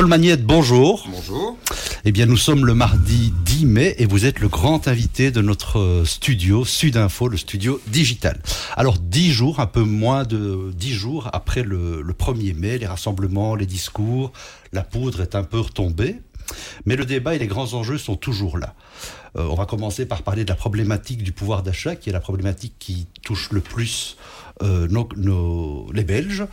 Paul Magnette, bonjour. Bonjour. Eh bien, nous sommes le mardi 10 mai et vous êtes le grand invité de notre studio Sudinfo, le studio digital. Alors, dix jours, un peu moins de dix jours après le, le 1er mai, les rassemblements, les discours, la poudre est un peu retombée. Mais le débat et les grands enjeux sont toujours là. Euh, on va commencer par parler de la problématique du pouvoir d'achat, qui est la problématique qui touche le plus euh, les Belges.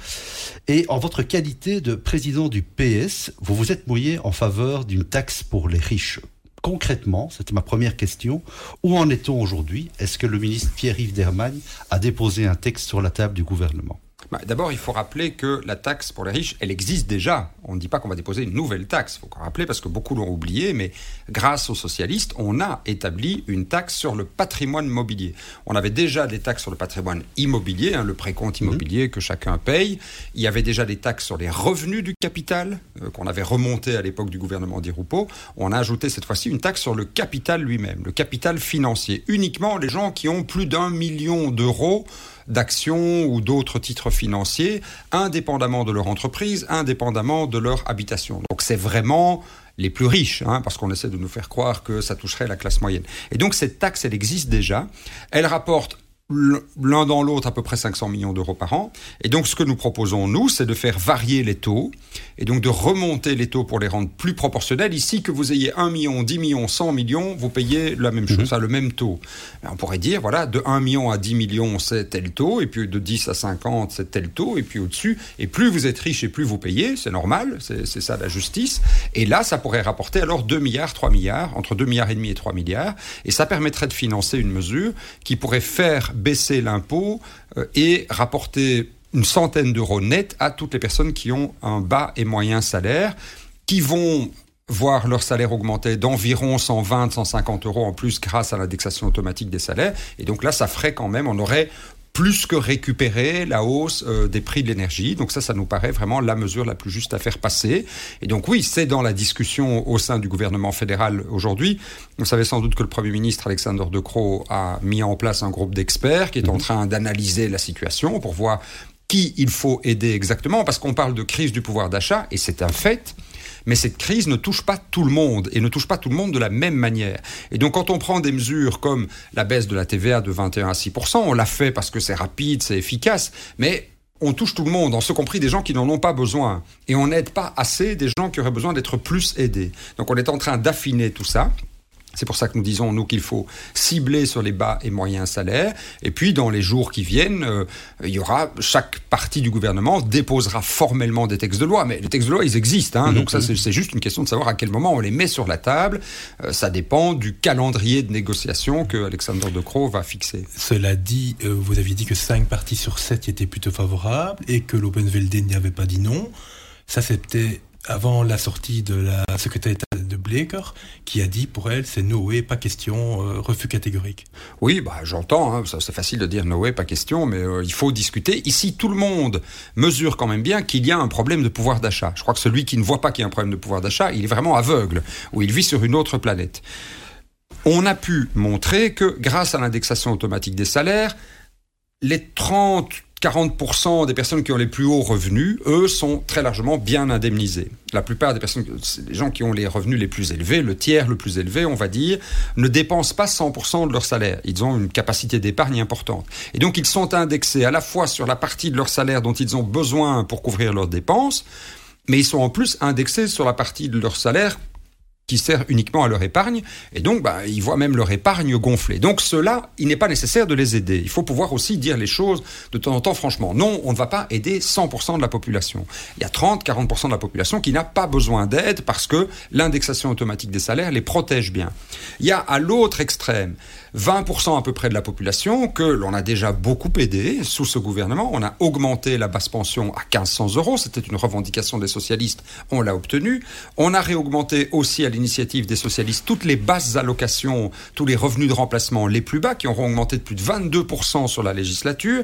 Et en votre qualité de président du PS, vous vous êtes mouillé en faveur d'une taxe pour les riches. Concrètement, c'était ma première question, où en est-on aujourd'hui? Est-ce que le ministre Pierre-Yves Dermagne a déposé un texte sur la table du gouvernement? Bah, D'abord, il faut rappeler que la taxe pour les riches, elle existe déjà. On ne dit pas qu'on va déposer une nouvelle taxe. Il faut rappeler parce que beaucoup l'ont oublié, mais grâce aux socialistes, on a établi une taxe sur le patrimoine mobilier. On avait déjà des taxes sur le patrimoine immobilier, hein, le précompte immobilier mmh. que chacun paye. Il y avait déjà des taxes sur les revenus du capital euh, qu'on avait remonté à l'époque du gouvernement d'Iroupo. On a ajouté cette fois-ci une taxe sur le capital lui-même, le capital financier. Uniquement les gens qui ont plus d'un million d'euros d'actions ou d'autres titres financiers, indépendamment de leur entreprise, indépendamment de leur habitation. Donc c'est vraiment les plus riches, hein, parce qu'on essaie de nous faire croire que ça toucherait la classe moyenne. Et donc cette taxe, elle existe déjà. Elle rapporte l'un dans l'autre à peu près 500 millions d'euros par an. Et donc ce que nous proposons, nous, c'est de faire varier les taux et donc de remonter les taux pour les rendre plus proportionnels. Ici, que vous ayez 1 million, 10 millions, 100 millions, vous payez la même chose, mm -hmm. le même taux. On pourrait dire, voilà, de 1 million à 10 millions, c'est tel taux, et puis de 10 à 50, c'est tel taux, et puis au-dessus, et plus vous êtes riche et plus vous payez, c'est normal, c'est ça la justice. Et là, ça pourrait rapporter alors 2 milliards, 3 milliards, entre 2 milliards et demi et 3 milliards, et ça permettrait de financer une mesure qui pourrait faire baisser l'impôt euh, et rapporter une centaine d'euros net à toutes les personnes qui ont un bas et moyen salaire, qui vont voir leur salaire augmenter d'environ 120, 150 euros en plus grâce à l'indexation automatique des salaires. Et donc là, ça ferait quand même, on aurait plus que récupérer la hausse euh, des prix de l'énergie. Donc ça, ça nous paraît vraiment la mesure la plus juste à faire passer. Et donc oui, c'est dans la discussion au sein du gouvernement fédéral aujourd'hui. Vous savez sans doute que le Premier ministre Alexander De Croo a mis en place un groupe d'experts qui est en train d'analyser la situation pour voir qui il faut aider exactement, parce qu'on parle de crise du pouvoir d'achat, et c'est un fait. Mais cette crise ne touche pas tout le monde et ne touche pas tout le monde de la même manière. Et donc quand on prend des mesures comme la baisse de la TVA de 21 à 6 on l'a fait parce que c'est rapide, c'est efficace, mais on touche tout le monde, en ce compris des gens qui n'en ont pas besoin. Et on n'aide pas assez des gens qui auraient besoin d'être plus aidés. Donc on est en train d'affiner tout ça. C'est pour ça que nous disons, nous, qu'il faut cibler sur les bas et moyens salaires. Et puis, dans les jours qui viennent, euh, il y aura, chaque partie du gouvernement déposera formellement des textes de loi. Mais les textes de loi, ils existent. Hein, mmh, donc ça, c'est juste une question de savoir à quel moment on les met sur la table. Euh, ça dépend du calendrier de négociation que Alexandre De Croo va fixer. Cela dit, euh, vous aviez dit que 5 parties sur 7 étaient plutôt favorables et que l'Openvelde n'y avait pas dit non. Ça, c'était avant la sortie de la secrétaire d'État de Bleker, qui a dit pour elle, c'est no way, pas question, euh, refus catégorique. Oui, bah, j'entends, hein, c'est facile de dire no way, pas question, mais euh, il faut discuter. Ici, tout le monde mesure quand même bien qu'il y a un problème de pouvoir d'achat. Je crois que celui qui ne voit pas qu'il y a un problème de pouvoir d'achat, il est vraiment aveugle, ou il vit sur une autre planète. On a pu montrer que grâce à l'indexation automatique des salaires, les 30 40% des personnes qui ont les plus hauts revenus, eux, sont très largement bien indemnisés. La plupart des personnes, les gens qui ont les revenus les plus élevés, le tiers le plus élevé, on va dire, ne dépensent pas 100% de leur salaire. Ils ont une capacité d'épargne importante. Et donc, ils sont indexés à la fois sur la partie de leur salaire dont ils ont besoin pour couvrir leurs dépenses, mais ils sont en plus indexés sur la partie de leur salaire qui sert uniquement à leur épargne, et donc bah, ils voient même leur épargne gonfler. Donc cela, il n'est pas nécessaire de les aider. Il faut pouvoir aussi dire les choses de temps en temps franchement. Non, on ne va pas aider 100% de la population. Il y a 30-40% de la population qui n'a pas besoin d'aide parce que l'indexation automatique des salaires les protège bien. Il y a à l'autre extrême 20% à peu près de la population que l'on a déjà beaucoup aidé sous ce gouvernement. On a augmenté la basse pension à 1500 euros. C'était une revendication des socialistes. On l'a obtenu. On a réaugmenté aussi à l'initiative des socialistes toutes les basses allocations, tous les revenus de remplacement les plus bas qui auront augmenté de plus de 22% sur la législature.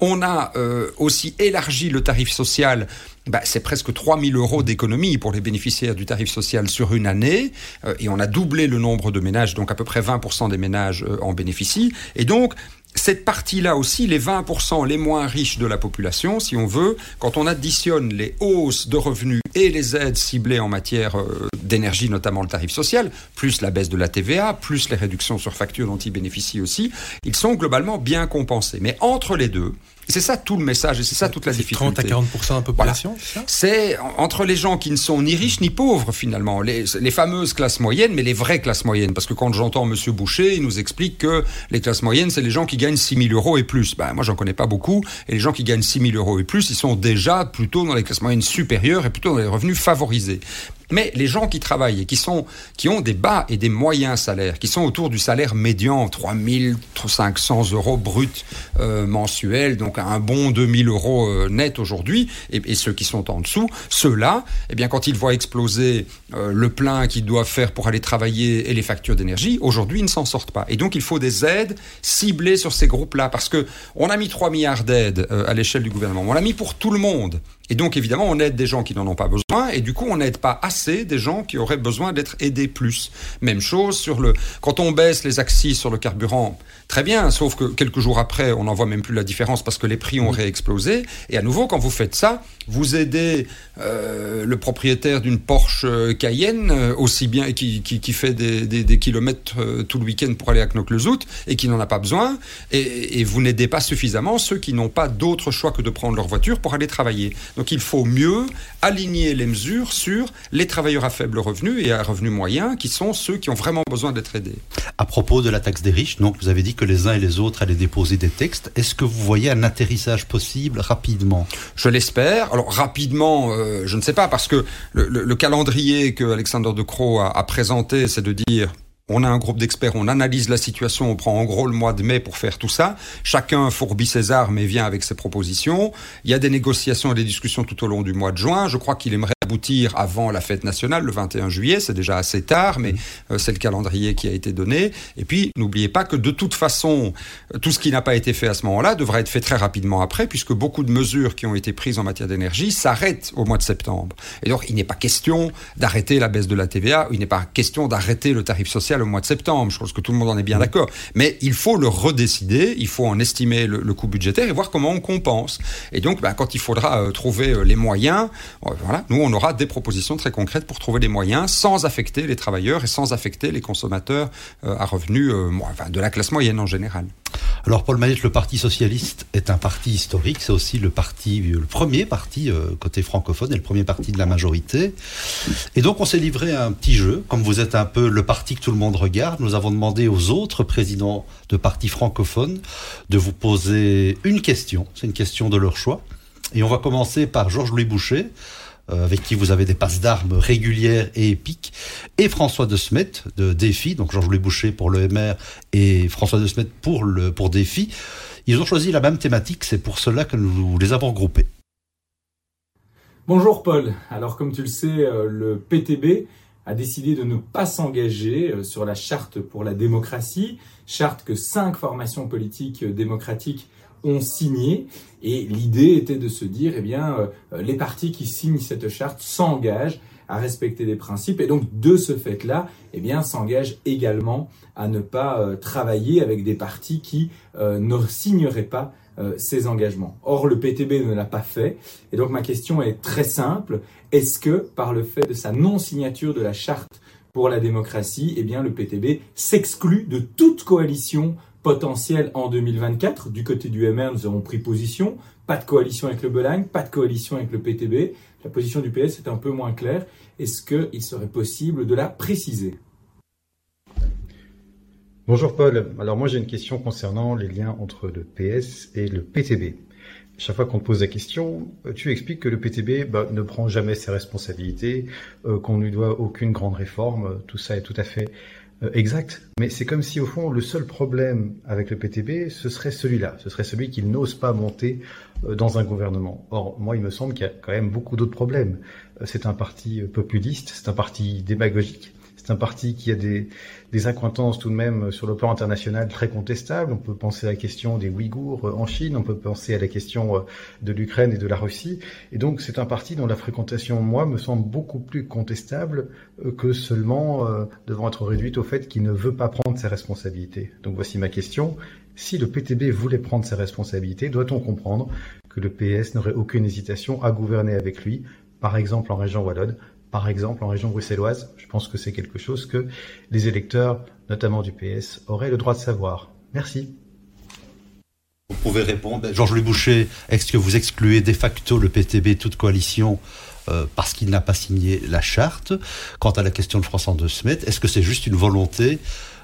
On a euh, aussi élargi le tarif social bah, c'est presque 3 000 euros d'économie pour les bénéficiaires du tarif social sur une année, euh, et on a doublé le nombre de ménages, donc à peu près 20% des ménages euh, en bénéficient. Et donc, cette partie-là aussi, les 20% les moins riches de la population, si on veut, quand on additionne les hausses de revenus et les aides ciblées en matière euh, d'énergie, notamment le tarif social, plus la baisse de la TVA, plus les réductions sur facture dont ils bénéficient aussi, ils sont globalement bien compensés. Mais entre les deux, c'est ça tout le message et c'est ça toute la difficulté. 30 à 40 de la population, c'est entre les gens qui ne sont ni riches ni pauvres finalement, les, les, fameuses classes moyennes, mais les vraies classes moyennes. Parce que quand j'entends Monsieur Boucher, il nous explique que les classes moyennes, c'est les gens qui gagnent 6 000 euros et plus. Ben, moi, j'en connais pas beaucoup. Et les gens qui gagnent 6 000 euros et plus, ils sont déjà plutôt dans les classes moyennes supérieures et plutôt dans les revenus favorisés. Mais les gens qui travaillent et qui, sont, qui ont des bas et des moyens salaires, qui sont autour du salaire médian, 3500 euros brut euh, mensuel, donc un bon 2000 euros euh, net aujourd'hui, et, ceux qui sont en dessous, ceux-là, eh bien, quand ils voient exploser euh, le plein qu'ils doivent faire pour aller travailler et les factures d'énergie, aujourd'hui, ils ne s'en sortent pas. Et donc, il faut des aides ciblées sur ces groupes-là, parce que on a mis 3 milliards d'aides à l'échelle du gouvernement. On l'a mis pour tout le monde. Et donc, évidemment, on aide des gens qui n'en ont pas besoin, et du coup, on n'aide pas assez des gens qui auraient besoin d'être aidés plus. Même chose sur le, quand on baisse les axes sur le carburant, très bien, sauf que quelques jours après, on n'en voit même plus la différence parce que les prix ont réexplosé. Et à nouveau, quand vous faites ça, vous aidez euh, le propriétaire d'une Porsche Cayenne, euh, aussi bien, qui, qui, qui fait des, des, des kilomètres euh, tout le week-end pour aller à Knokke-le-Zout, et qui n'en a pas besoin, et, et vous n'aidez pas suffisamment ceux qui n'ont pas d'autre choix que de prendre leur voiture pour aller travailler. Donc il faut mieux aligner les mesures sur les travailleurs à faible revenu et à revenu moyen, qui sont ceux qui ont vraiment besoin d'être aidés. À propos de la taxe des riches, donc vous avez dit que les uns et les autres allaient déposer des textes. Est-ce que vous voyez un atterrissage possible rapidement? Je l'espère. Alors rapidement, euh, je ne sais pas, parce que le, le, le calendrier que Alexander De Croo a, a présenté, c'est de dire on a un groupe d'experts, on analyse la situation, on prend en gros le mois de mai pour faire tout ça. Chacun fourbit ses armes et vient avec ses propositions. Il y a des négociations et des discussions tout au long du mois de juin. Je crois qu'il aimerait aboutir avant la fête nationale, le 21 juillet. C'est déjà assez tard, mais euh, c'est le calendrier qui a été donné. Et puis, n'oubliez pas que de toute façon, tout ce qui n'a pas été fait à ce moment-là devra être fait très rapidement après, puisque beaucoup de mesures qui ont été prises en matière d'énergie s'arrêtent au mois de septembre. Et donc, il n'est pas question d'arrêter la baisse de la TVA, il n'est pas question d'arrêter le tarif social au mois de septembre. Je pense que tout le monde en est bien d'accord. Mais il faut le redécider, il faut en estimer le, le, coût budgétaire et voir comment on compense. Et donc, bah, quand il faudra euh, trouver euh, les moyens, euh, voilà, nous, on aura des propositions très concrètes pour trouver les moyens sans affecter les travailleurs et sans affecter les consommateurs euh, à revenus euh, de la classe moyenne en général. Alors Paul Manette, le Parti socialiste est un parti historique, c'est aussi le parti, le premier parti euh, côté francophone et le premier parti de la majorité. Et donc on s'est livré à un petit jeu, comme vous êtes un peu le parti que tout le monde regarde, nous avons demandé aux autres présidents de partis francophones de vous poser une question, c'est une question de leur choix. Et on va commencer par Georges-Louis Boucher, euh, avec qui vous avez des passes d'armes régulières et épiques, et François de Smet de Défi, donc Georges-Louis Boucher pour le MR et François de Smet pour, pour Défi. Ils ont choisi la même thématique, c'est pour cela que nous les avons regroupés. Bonjour Paul, alors comme tu le sais, euh, le PTB a décidé de ne pas s'engager euh, sur la charte pour la démocratie, charte que cinq formations politiques démocratiques ont signé. Et l'idée était de se dire, eh bien, euh, les partis qui signent cette charte s'engagent à respecter les principes et donc de ce fait-là, eh bien, s'engagent également à ne pas euh, travailler avec des partis qui euh, ne signeraient pas euh, ces engagements. Or, le PTB ne l'a pas fait et donc ma question est très simple est-ce que par le fait de sa non-signature de la charte pour la démocratie, eh bien, le PTB s'exclut de toute coalition potentiel en 2024. Du côté du MR, nous avons pris position. Pas de coalition avec le Belagne, pas de coalition avec le PTB. La position du PS est un peu moins claire. Est-ce qu'il serait possible de la préciser? Bonjour Paul. Alors moi j'ai une question concernant les liens entre le PS et le PTB. Chaque fois qu'on te pose la question, tu expliques que le PTB bah, ne prend jamais ses responsabilités, euh, qu'on ne lui doit aucune grande réforme. Tout ça est tout à fait exact, mais c'est comme si au fond le seul problème avec le PTB, ce serait celui-là, ce serait celui qu'il n'ose pas monter euh, dans un gouvernement. Or, moi, il me semble qu'il y a quand même beaucoup d'autres problèmes. Euh, c'est un parti populiste, c'est un parti démagogique, C'est un parti qui a des, des accointances tout de même sur le plan international très contestables. On peut penser à la question des Ouïghours en Chine, on peut penser à la question de l'Ukraine et de la Russie. Et donc c'est un parti dont la fréquentation, moi, me semble beaucoup plus contestable que seulement devant être réduite au fait qu'il ne veut pas prendre ses responsabilités. Donc voici ma question. Si le PTB voulait prendre ses responsabilités, doit-on comprendre que le PS n'aurait aucune hésitation à gouverner avec lui, par exemple en région wallonne, par exemple en région bruxelloise Je pense que c'est quelque chose que les électeurs, notamment du PS, auraient le droit de savoir. Merci. Vous pouvez répondre. Georges-Louis Boucher, est-ce que vous excluez de facto le PTB toute coalition euh, parce qu'il n'a pas signé la charte? Quant à la question de François de Smet, est-ce que c'est juste une volonté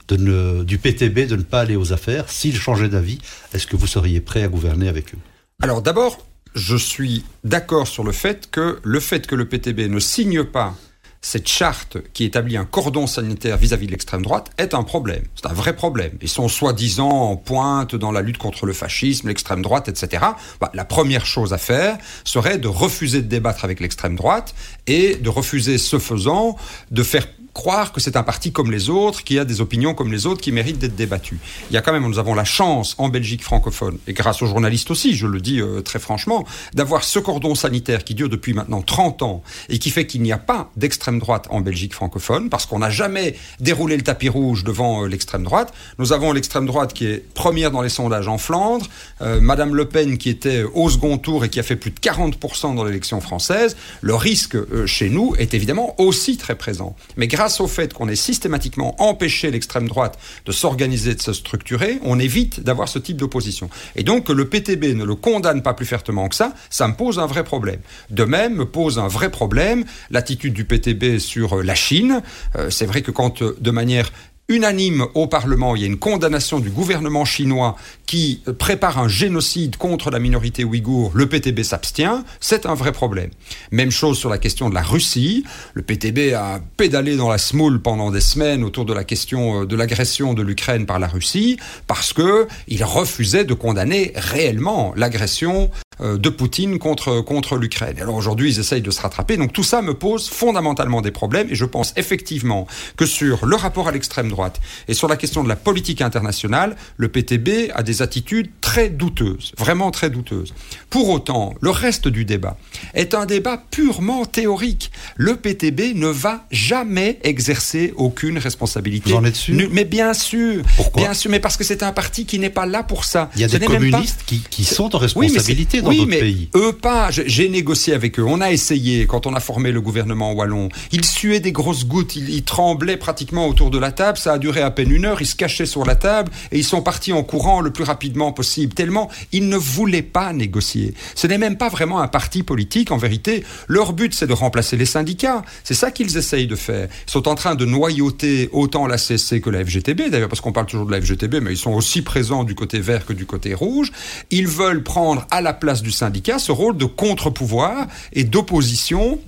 du PTB de ne pas aller aux affaires? S'il changeait d'avis, est-ce que vous seriez prêt à gouverner avec eux? Alors d'abord, je suis d'accord sur le fait que le fait que le PTB ne signe pas cette charte qui établit un cordon sanitaire vis-à-vis de l'extrême droite est un problème. C'est un vrai problème. Ils sont soi-disant en pointe dans la lutte contre le fascisme, l'extrême droite, etc. Bah, la première chose à faire serait de refuser de débattre avec l'extrême droite et de refuser, ce faisant, de faire croire que c'est un parti comme les autres, qui a des opinions comme les autres, qui méritent d'être débattues. Il y a quand même, nous avons la chance en Belgique francophone, et grâce aux journalistes aussi, je le dis euh, très franchement, d'avoir ce cordon sanitaire qui dure depuis maintenant 30 ans et qui fait qu'il n'y a pas d'extrême droite en Belgique francophone, parce qu'on n'a jamais déroulé le tapis rouge devant euh, l'extrême droite. Nous avons l'extrême droite qui est première dans les sondages en Flandre, euh, Madame Le Pen qui était au second tour et qui a fait plus de 40% dans l'élection française. Le risque chez nous est évidemment aussi très présent. Mais au fait qu'on ait systématiquement empêché l'extrême droite de s'organiser, de se structurer, on évite d'avoir ce type d'opposition. Et donc que le PTB ne le condamne pas plus fermement que ça, ça me pose un vrai problème. De même, me pose un vrai problème l'attitude du PTB sur la Chine. Euh, c'est vrai que quand, euh, de manière unanime au Parlement. Il y a une condamnation du gouvernement chinois qui prépare un génocide contre la minorité ouïghour. Le PTB s'abstient. C'est un vrai problème. Même chose sur la question de la Russie. Le PTB a pédalé dans la smoule pendant des semaines autour de la question euh, de l'agression de l'Ukraine par la Russie parce que il refusait de condamner réellement l'agression euh, de Poutine contre, contre l'Ukraine. Alors aujourd'hui, ils essayent de se rattraper. Donc tout ça me pose fondamentalement des problèmes et je pense effectivement que sur le rapport à l'extrême droite et sur la question de la politique internationale, le PTB a des attitudes très douteuses, vraiment très douteuses. Pour autant, le reste du débat est un débat purement théorique. Le PTB ne va jamais exercer aucune responsabilité. Vous en êtes sûr Mais bien sûr. Pourquoi Bien sûr, mais parce que c'est un parti qui n'est pas là pour ça. Il y a des communistes qui, qui, sont en responsabilité dans oui, d'autres mais pays. Eux pas. J'ai négocié avec eux. On a essayé quand on a formé le gouvernement wallon. Ils suaient des grosses gouttes. Ils, ils tremblaient pratiquement autour de la table. Ça a duré à peine une heure. Ils se cachaient sur la table et ils sont partis en courant le plus rapidement possible. Tellement ils ne voulaient pas négocier. Ce n'est même pas vraiment un parti politique. En vérité, leur but c'est de remplacer les syndicats. C'est ça qu'ils essayent de faire. Ils sont en train de noyauter autant la CSC que la FGTB. D'ailleurs, parce qu'on parle toujours de la FGTB, mais ils sont aussi présents du côté vert que du côté rouge. Ils veulent prendre à la place du syndicat ce rôle de contre-pouvoir et d'opposition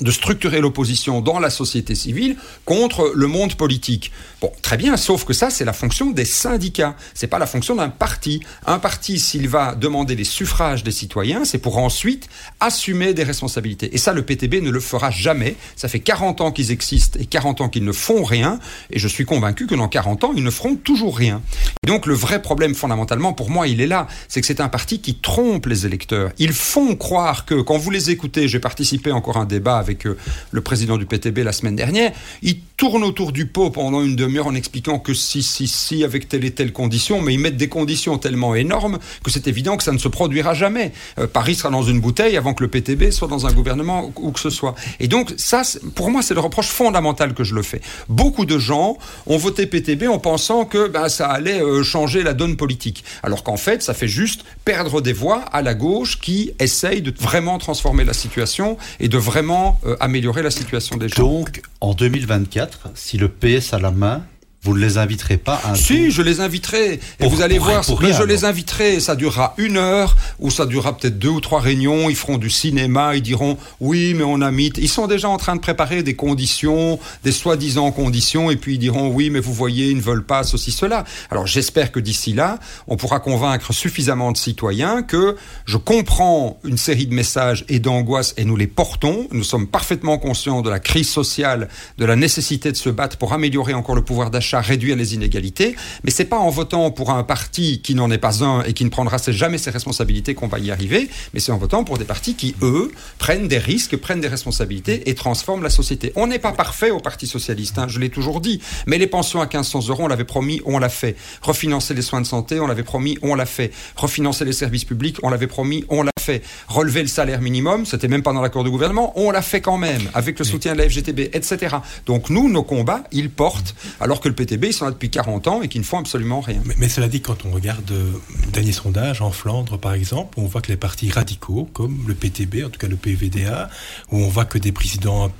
de structurer l'opposition dans la société civile contre le monde politique. Bon, très bien, sauf que ça, c'est la fonction des syndicats. C'est pas la fonction d'un parti. Un parti, s'il va demander les suffrages des citoyens, c'est pour ensuite assumer des responsabilités. Et ça, le PTB ne le fera jamais. Ça fait 40 ans qu'ils existent et 40 ans qu'ils ne font rien. Et je suis convaincu que dans 40 ans, ils ne feront toujours rien. Et donc, le vrai problème, fondamentalement, pour moi, il est là. C'est que c'est un parti qui trompe les électeurs. Ils font croire que, quand vous les écoutez, j'ai participé encore à un débat avec le président du PTB la semaine dernière, il tourne autour du pot pendant une demi-heure en expliquant que si, si, si, avec telle et telle condition, mais ils mettent des conditions tellement énormes que c'est évident que ça ne se produira jamais. Euh, Paris sera dans une bouteille avant que le PTB soit dans un gouvernement ou que ce soit. Et donc, ça, pour moi, c'est le reproche fondamental que je le fais. Beaucoup de gens ont voté PTB en pensant que ben, ça allait euh, changer la donne politique. Alors qu'en fait, ça fait juste perdre des voix à la gauche qui essayent de vraiment transformer la situation et de vraiment euh, améliorer la situation des gens. Donc, en 2024, si le PS a la main, vous ne les inviterez pas à un Si, je les inviterai. et Pour- vous allez pour- voir, pour mais rien, je les alors. inviterai. Ça durera une heure, ou ça durera peut-être deux ou trois réunions. Ils feront du cinéma. Ils diront, oui, mais on a mis. Ils sont déjà en train de préparer des conditions, des soi-disant conditions, et puis ils diront, oui, mais vous voyez, ils ne veulent pas ceci, cela. Alors j'espère que d'ici là, on pourra convaincre suffisamment de citoyens que je comprends une série de messages et d'angoisses, et nous les portons. Nous sommes parfaitement conscients de la crise sociale, de la nécessité de se battre pour améliorer encore le pouvoir d'achat, réduire les inégalités. Mais c'est pas en votant pour un parti qui n'en est pas un et qui ne prendra jamais ses responsabilités qu'on va y arriver, mais c'est en votant pour des partis qui, eux, prennent des risques, prennent des responsabilités et transforment la société. On n'est pas parfait au Parti Socialiste, hein, je l'ai toujours dit, mais les pensions à 1500 euros, on l'avait promis, on l'a fait. Refinancer les soins de santé, on l'avait promis, on l'a fait. Refinancer les services publics, on l'avait promis, on l'a fait. Relever le salaire minimum, c'était même pas dans l'accord de gouvernement, on l'a fait quand même, avec le soutien de la FGTB, etc. Donc nous, nos combats, ils portent, alors que le Ils sont là depuis 40 ans et qu'ils ne font absolument rien. Mais, cela dit, quand on regarde euh, le dernier sondage en Flandre, par exemple, on voit que les partis radicaux, comme le PTB, en tout cas le PVDA, où on voit que des présidents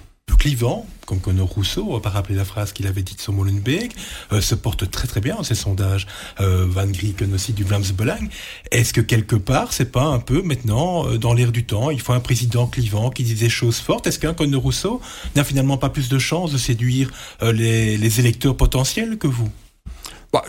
clivants, comme Conor Rousseau, on va rappeler la phrase qu'il avait dite sur Molenbeek, euh, se portent très très bien ces sondages. Euh, Van Grieken aussi du Vlaams Belang. Est-ce que quelque part, c'est pas un peu maintenant euh, dans l'air du temps, il faut un président clivant qui dit des choses fortes? Est-ce qu'un Conor Rousseau n'a finalement pas plus de chances de séduire euh, les, les électeurs potentiels que vous? Bah,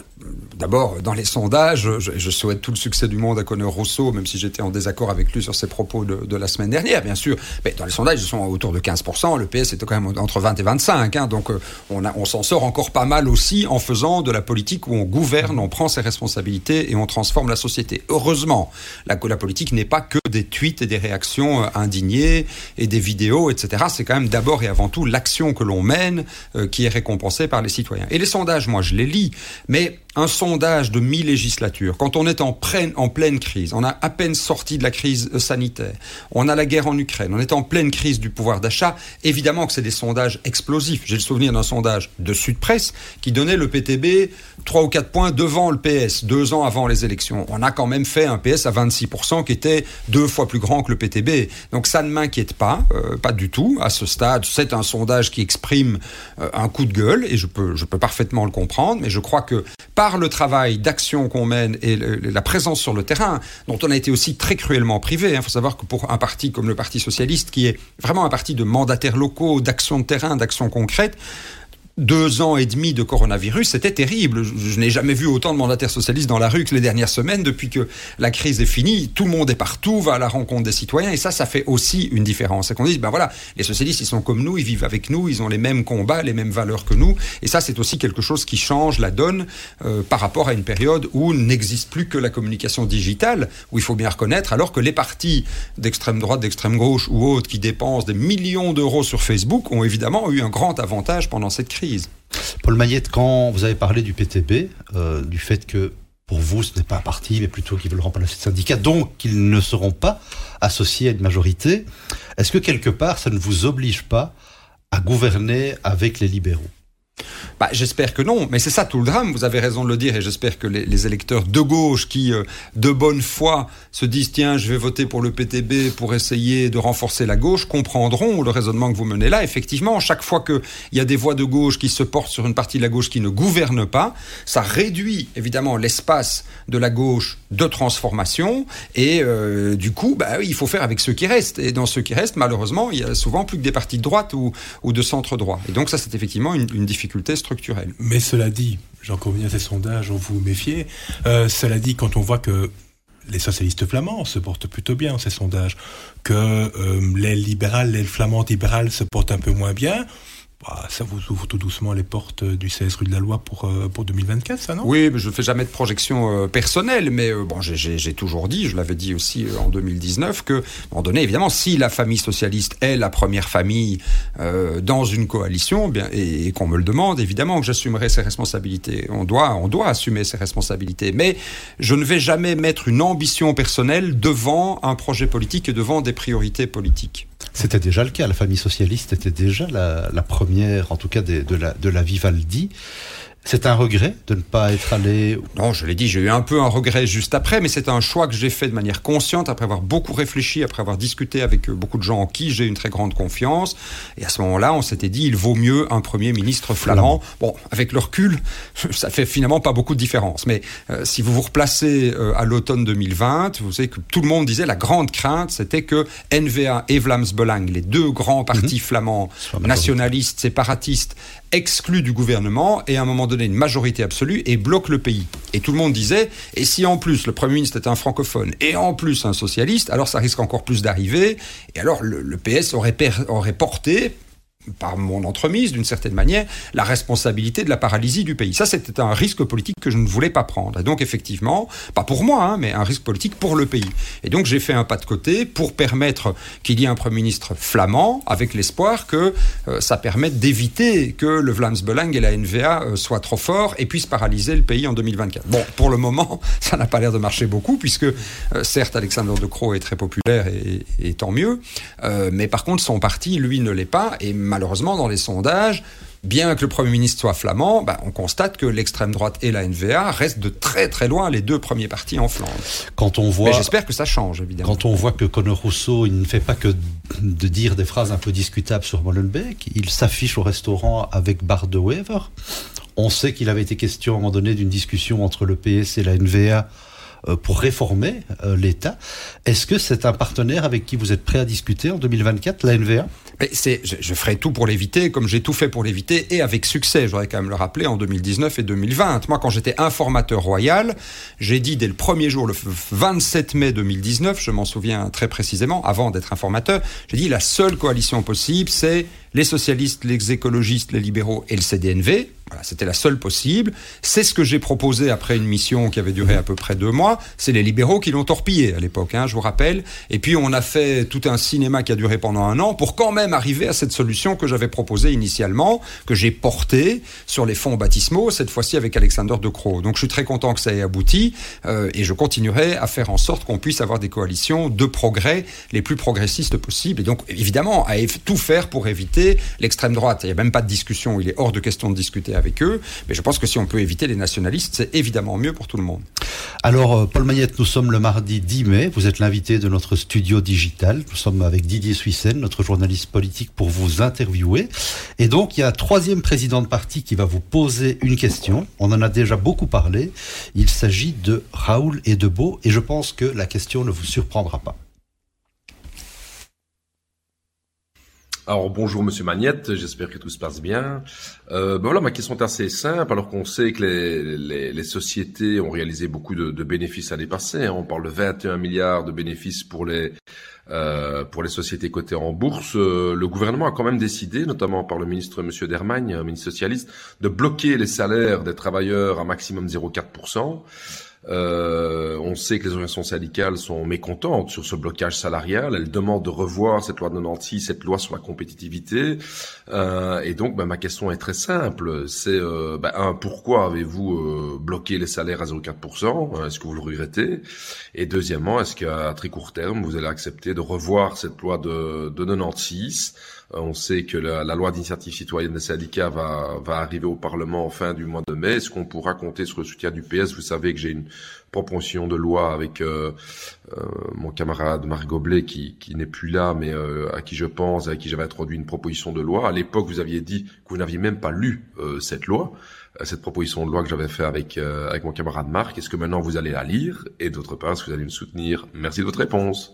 D'abord, dans les sondages, je, je, souhaite tout le succès du monde à Conor Rousseau, même si j'étais en désaccord avec lui sur ses propos de, de, la semaine dernière, bien sûr. Mais dans les sondages, ils sont autour de 15%. Le PS est quand même entre 20 et 25. Hein, donc, euh, on, on s'en sort encore pas mal aussi en faisant de la politique où on gouverne, on prend ses responsabilités et on transforme la société. Heureusement, la, la politique n'est pas que des tweets et des réactions euh, indignées et des vidéos, etc. C'est quand même d'abord et avant tout l'action que l'on mène euh, qui est récompensée par les citoyens. Et les sondages, moi, je les lis, mais un sondage de mi-législature, quand on est en, pleine, crise, on a à peine sorti de la crise sanitaire, on a la guerre en Ukraine, on est en pleine crise du pouvoir d'achat, évidemment que c'est des sondages explosifs. J'ai le souvenir d'un sondage de Sud Presse qui donnait le PTB 3 ou 4 points devant le PS, deux ans avant les élections. On a quand même fait un PS à 26% qui était deux fois plus grand que le PTB. Donc ça ne m'inquiète pas, euh, pas du tout. À ce stade, c'est un sondage qui exprime euh, un coup de gueule et je peux, je peux parfaitement le comprendre, mais je crois que par le travail d'action qu'on mène et la présence sur le terrain, dont on a été aussi très cruellement privé. Il hein. faut savoir que pour un parti comme le Parti socialiste, qui est vraiment un parti de mandataires locaux, d'action de terrain, d'action concrète, deux ans et demi de coronavirus, c'était terrible. Je, n'ai jamais vu autant de mandataires socialistes dans la rue que les dernières semaines depuis que la crise est finie. Tout le monde est partout, va à la rencontre des citoyens et ça, ça fait aussi une différence. C'est qu'on dit, ben voilà, les socialistes, ils sont comme nous, ils vivent avec nous, ils ont les mêmes combats, les mêmes valeurs que nous. Et ça, c'est aussi quelque chose qui change la donne euh, par rapport à une période où n'existe plus que la communication digitale, où il faut bien reconnaître, alors que les partis d'extrême droite, d'extrême gauche ou autres qui dépensent des millions d'euros sur Facebook ont évidemment eu un grand avantage pendant cette crise. Paul Maillette, quand vous avez parlé du PTB, euh, du fait que pour vous ce n'est pas un parti, mais plutôt qu'ils veulent remplacer le syndicat, donc qu'ils ne seront pas associés à une majorité, est-ce que quelque part ça ne vous oblige pas à gouverner avec les libéraux? Bah, j'espère que non, mais c'est ça tout le drame, vous avez raison de le dire, et j'espère que les, électeurs de gauche qui, euh, de bonne foi, se disent tiens, je vais voter pour le PTB pour essayer de renforcer la gauche, comprendront le raisonnement que vous menez là. Effectivement, chaque fois qu'il y a des voix de gauche qui se portent sur une partie de la gauche qui ne gouverne pas, ça réduit évidemment l'espace de la gauche de transformation, et euh, du coup, bah, il faut faire avec ceux qui restent. Et dans ceux qui restent, malheureusement, il y a souvent plus que des partis de droite ou, ou de centre droit. Et donc ça, c'est effectivement une, une difficulté structurelle. Mais cela dit, j'en conviens à ces sondages, on vous méfiez. Euh, cela dit, quand on voit que les socialistes flamands se portent plutôt bien ces sondages, que euh, les libérales, les flamandes libérales se portent un peu moins bien, bah, ça vous ouvre tout doucement les portes du CS rue de la Loi pour, euh, pour 2024, ça, non? Oui, mais je ne fais jamais de projection euh, personnelle, mais euh, bon, j'ai toujours dit, je l'avais dit aussi euh, en 2019, que, à un moment donné, évidemment, si la famille socialiste est la première famille euh, dans une coalition, bien, et, et qu'on me le demande, évidemment que j'assumerai ses responsabilités. On doit, on doit assumer ses responsabilités, mais je ne vais jamais mettre une ambition personnelle devant un projet politique et devant des priorités politiques. C'était déjà le cas. La famille socialiste était déjà la, première, en tout cas, de la Vivaldi. C'est un regret de ne pas être allé. Non, je l'ai dit, j'ai eu un peu un regret juste après, mais c'est un choix que j'ai fait de manière consciente, après avoir beaucoup réfléchi, après avoir discuté avec euh, beaucoup de gens en qui j'ai une très grande confiance. Et à ce moment-là, on s'était dit, il vaut mieux un Premier ministre flamand. Bon, avec le recul, ça fait finalement pas beaucoup de différence. Mais euh, si vous vous replacez euh, à l'automne 2020, vous savez que tout le monde disait, la grande crainte, c'était que NVA et Vlaams Belang, les deux grands partis mhm. flamands, nationalistes, séparatistes, exclus du gouvernement et à un moment donné une majorité absolue et bloquent le pays. Et tout le monde disait, et si en plus le Premier ministre est un francophone et en plus un socialiste, alors ça risque encore plus d'arriver, et alors le, PS aurait porté par mon entremise, d'une certaine manière, la responsabilité de la paralysie du pays. Ça, c'était un risque politique que je ne voulais pas prendre. Et donc, effectivement, pas pour moi, hein, mais un risque politique pour le pays. Et donc, j'ai fait un pas de côté pour permettre qu'il y ait un Premier ministre flamand, avec l'espoir que euh, ça permette d'éviter que le Vlaams Belang et la NVA euh, soient trop forts et puissent paralyser le pays en 2024. Bon, pour le moment, ça n'a pas l'air de marcher beaucoup, puisque, euh, certes, Alexandre De Croo est très populaire et, tant mieux, mais par contre, son parti, lui, ne l'est pas. Malheureusement, dans les sondages, bien que le Premier ministre soit flamand, bah, on constate que l'extrême droite et la NVA restent de très très loin les deux premiers partis en Flandre. Quand on voit, j'espère que ça change évidemment. Quand on voit que Conor Rousseau, il ne fait pas que de dire des phrases un peu discutables sur Molenbeek, il s'affiche au restaurant avec Bart de Wever. On sait qu'il avait été question à un moment donné d'une discussion entre le PS et la NVA euh, pour réformer euh, l'État. Est-ce que c'est un partenaire avec qui vous êtes prêt à discuter en 2024, la NVA c'est, je, ferai tout pour l'éviter, comme j'ai tout fait pour l'éviter, et avec succès. Je voudrais quand même le rappeler en 2019 et 2020. Moi, quand j'étais informateur royal, j'ai dit dès le premier jour, le 27 mai 2019, je m'en souviens très précisément, avant d'être informateur, j'ai dit la seule coalition possible, c'est les socialistes, les écologistes, les libéraux et le CDNV. Voilà, c'était la seule possible. C'est ce que j'ai proposé après une mission qui avait duré à peu près deux mois. C'est les libéraux qui l'ont torpillé à l'époque, hein, je vous rappelle. Et puis on a fait tout un cinéma qui a duré pendant un an pour quand même arriver à cette solution que j'avais proposée initialement, que j'ai portée sur les fonds baptismaux, cette fois-ci avec Alexander De Croo. Donc je suis très content que ça ait abouti euh, et je continuerai à faire en sorte qu'on puisse avoir des coalitions de progrès les plus progressistes possibles. Et donc évidemment à tout faire pour éviter l'extrême droite. Il n'y a même pas de discussion, il est hors de question de discuter avec eux. Mais je pense que si on peut éviter les nationalistes, c'est évidemment mieux pour tout le monde. Alors, euh, Paul Magnette, nous sommes le mardi 10 mai. Vous êtes l'invité de notre studio digital. Nous sommes avec Didier Suissen, notre journaliste pour vous interviewer. Et donc, il y a un troisième président de parti qui va vous poser une question. On en a déjà beaucoup parlé. Il s'agit de Raoul et de Beau. Et je pense que la question ne vous surprendra pas. Alors bonjour Monsieur Magnette, j'espère que tout se passe bien. Euh, ben voilà, ma question est assez simple, alors qu'on sait que les, les, les, sociétés ont réalisé beaucoup de, de bénéfices l'année passée. Hein. On parle de 21 milliards de bénéfices pour les euh, pour les sociétés cotées en bourse. Euh, le gouvernement a quand même décidé, notamment par le ministre Monsieur Dermagne, ministre socialiste, de bloquer les salaires des travailleurs à maximum 0,4%. Euh, on sait que les organisations syndicales sont mécontentes sur ce blocage salarial. Elles demandent de revoir cette loi de 96, cette loi sur la compétitivité. Euh, et donc, bah, ma question est très simple. C'est, euh, bah, un, pourquoi avez-vous euh, bloqué les salaires à 0,4% Est-ce que vous le regrettez? Et deuxièmement, est-ce qu'à très court terme, vous allez accepter de revoir cette loi de, de 96 euh, on sait que la, loi d'initiative citoyenne des syndicats va, va arriver au Parlement en fin du mois de mai. Est-ce qu'on pourra compter sur le soutien du PS Vous savez que j'ai une proposition de loi avec euh, euh, mon camarade Marc Goblet qui, qui n'est plus là, mais à qui je pense, à qui j'avais introduit une proposition de loi. À l'époque, vous aviez dit que vous n'aviez même pas lu cette loi cette proposition de loi que j'avais fait avec avec mon camarade Marc. Est-ce que maintenant vous allez la lire? Et d'autre part, est-ce que vous allez me soutenir? Merci de votre réponse.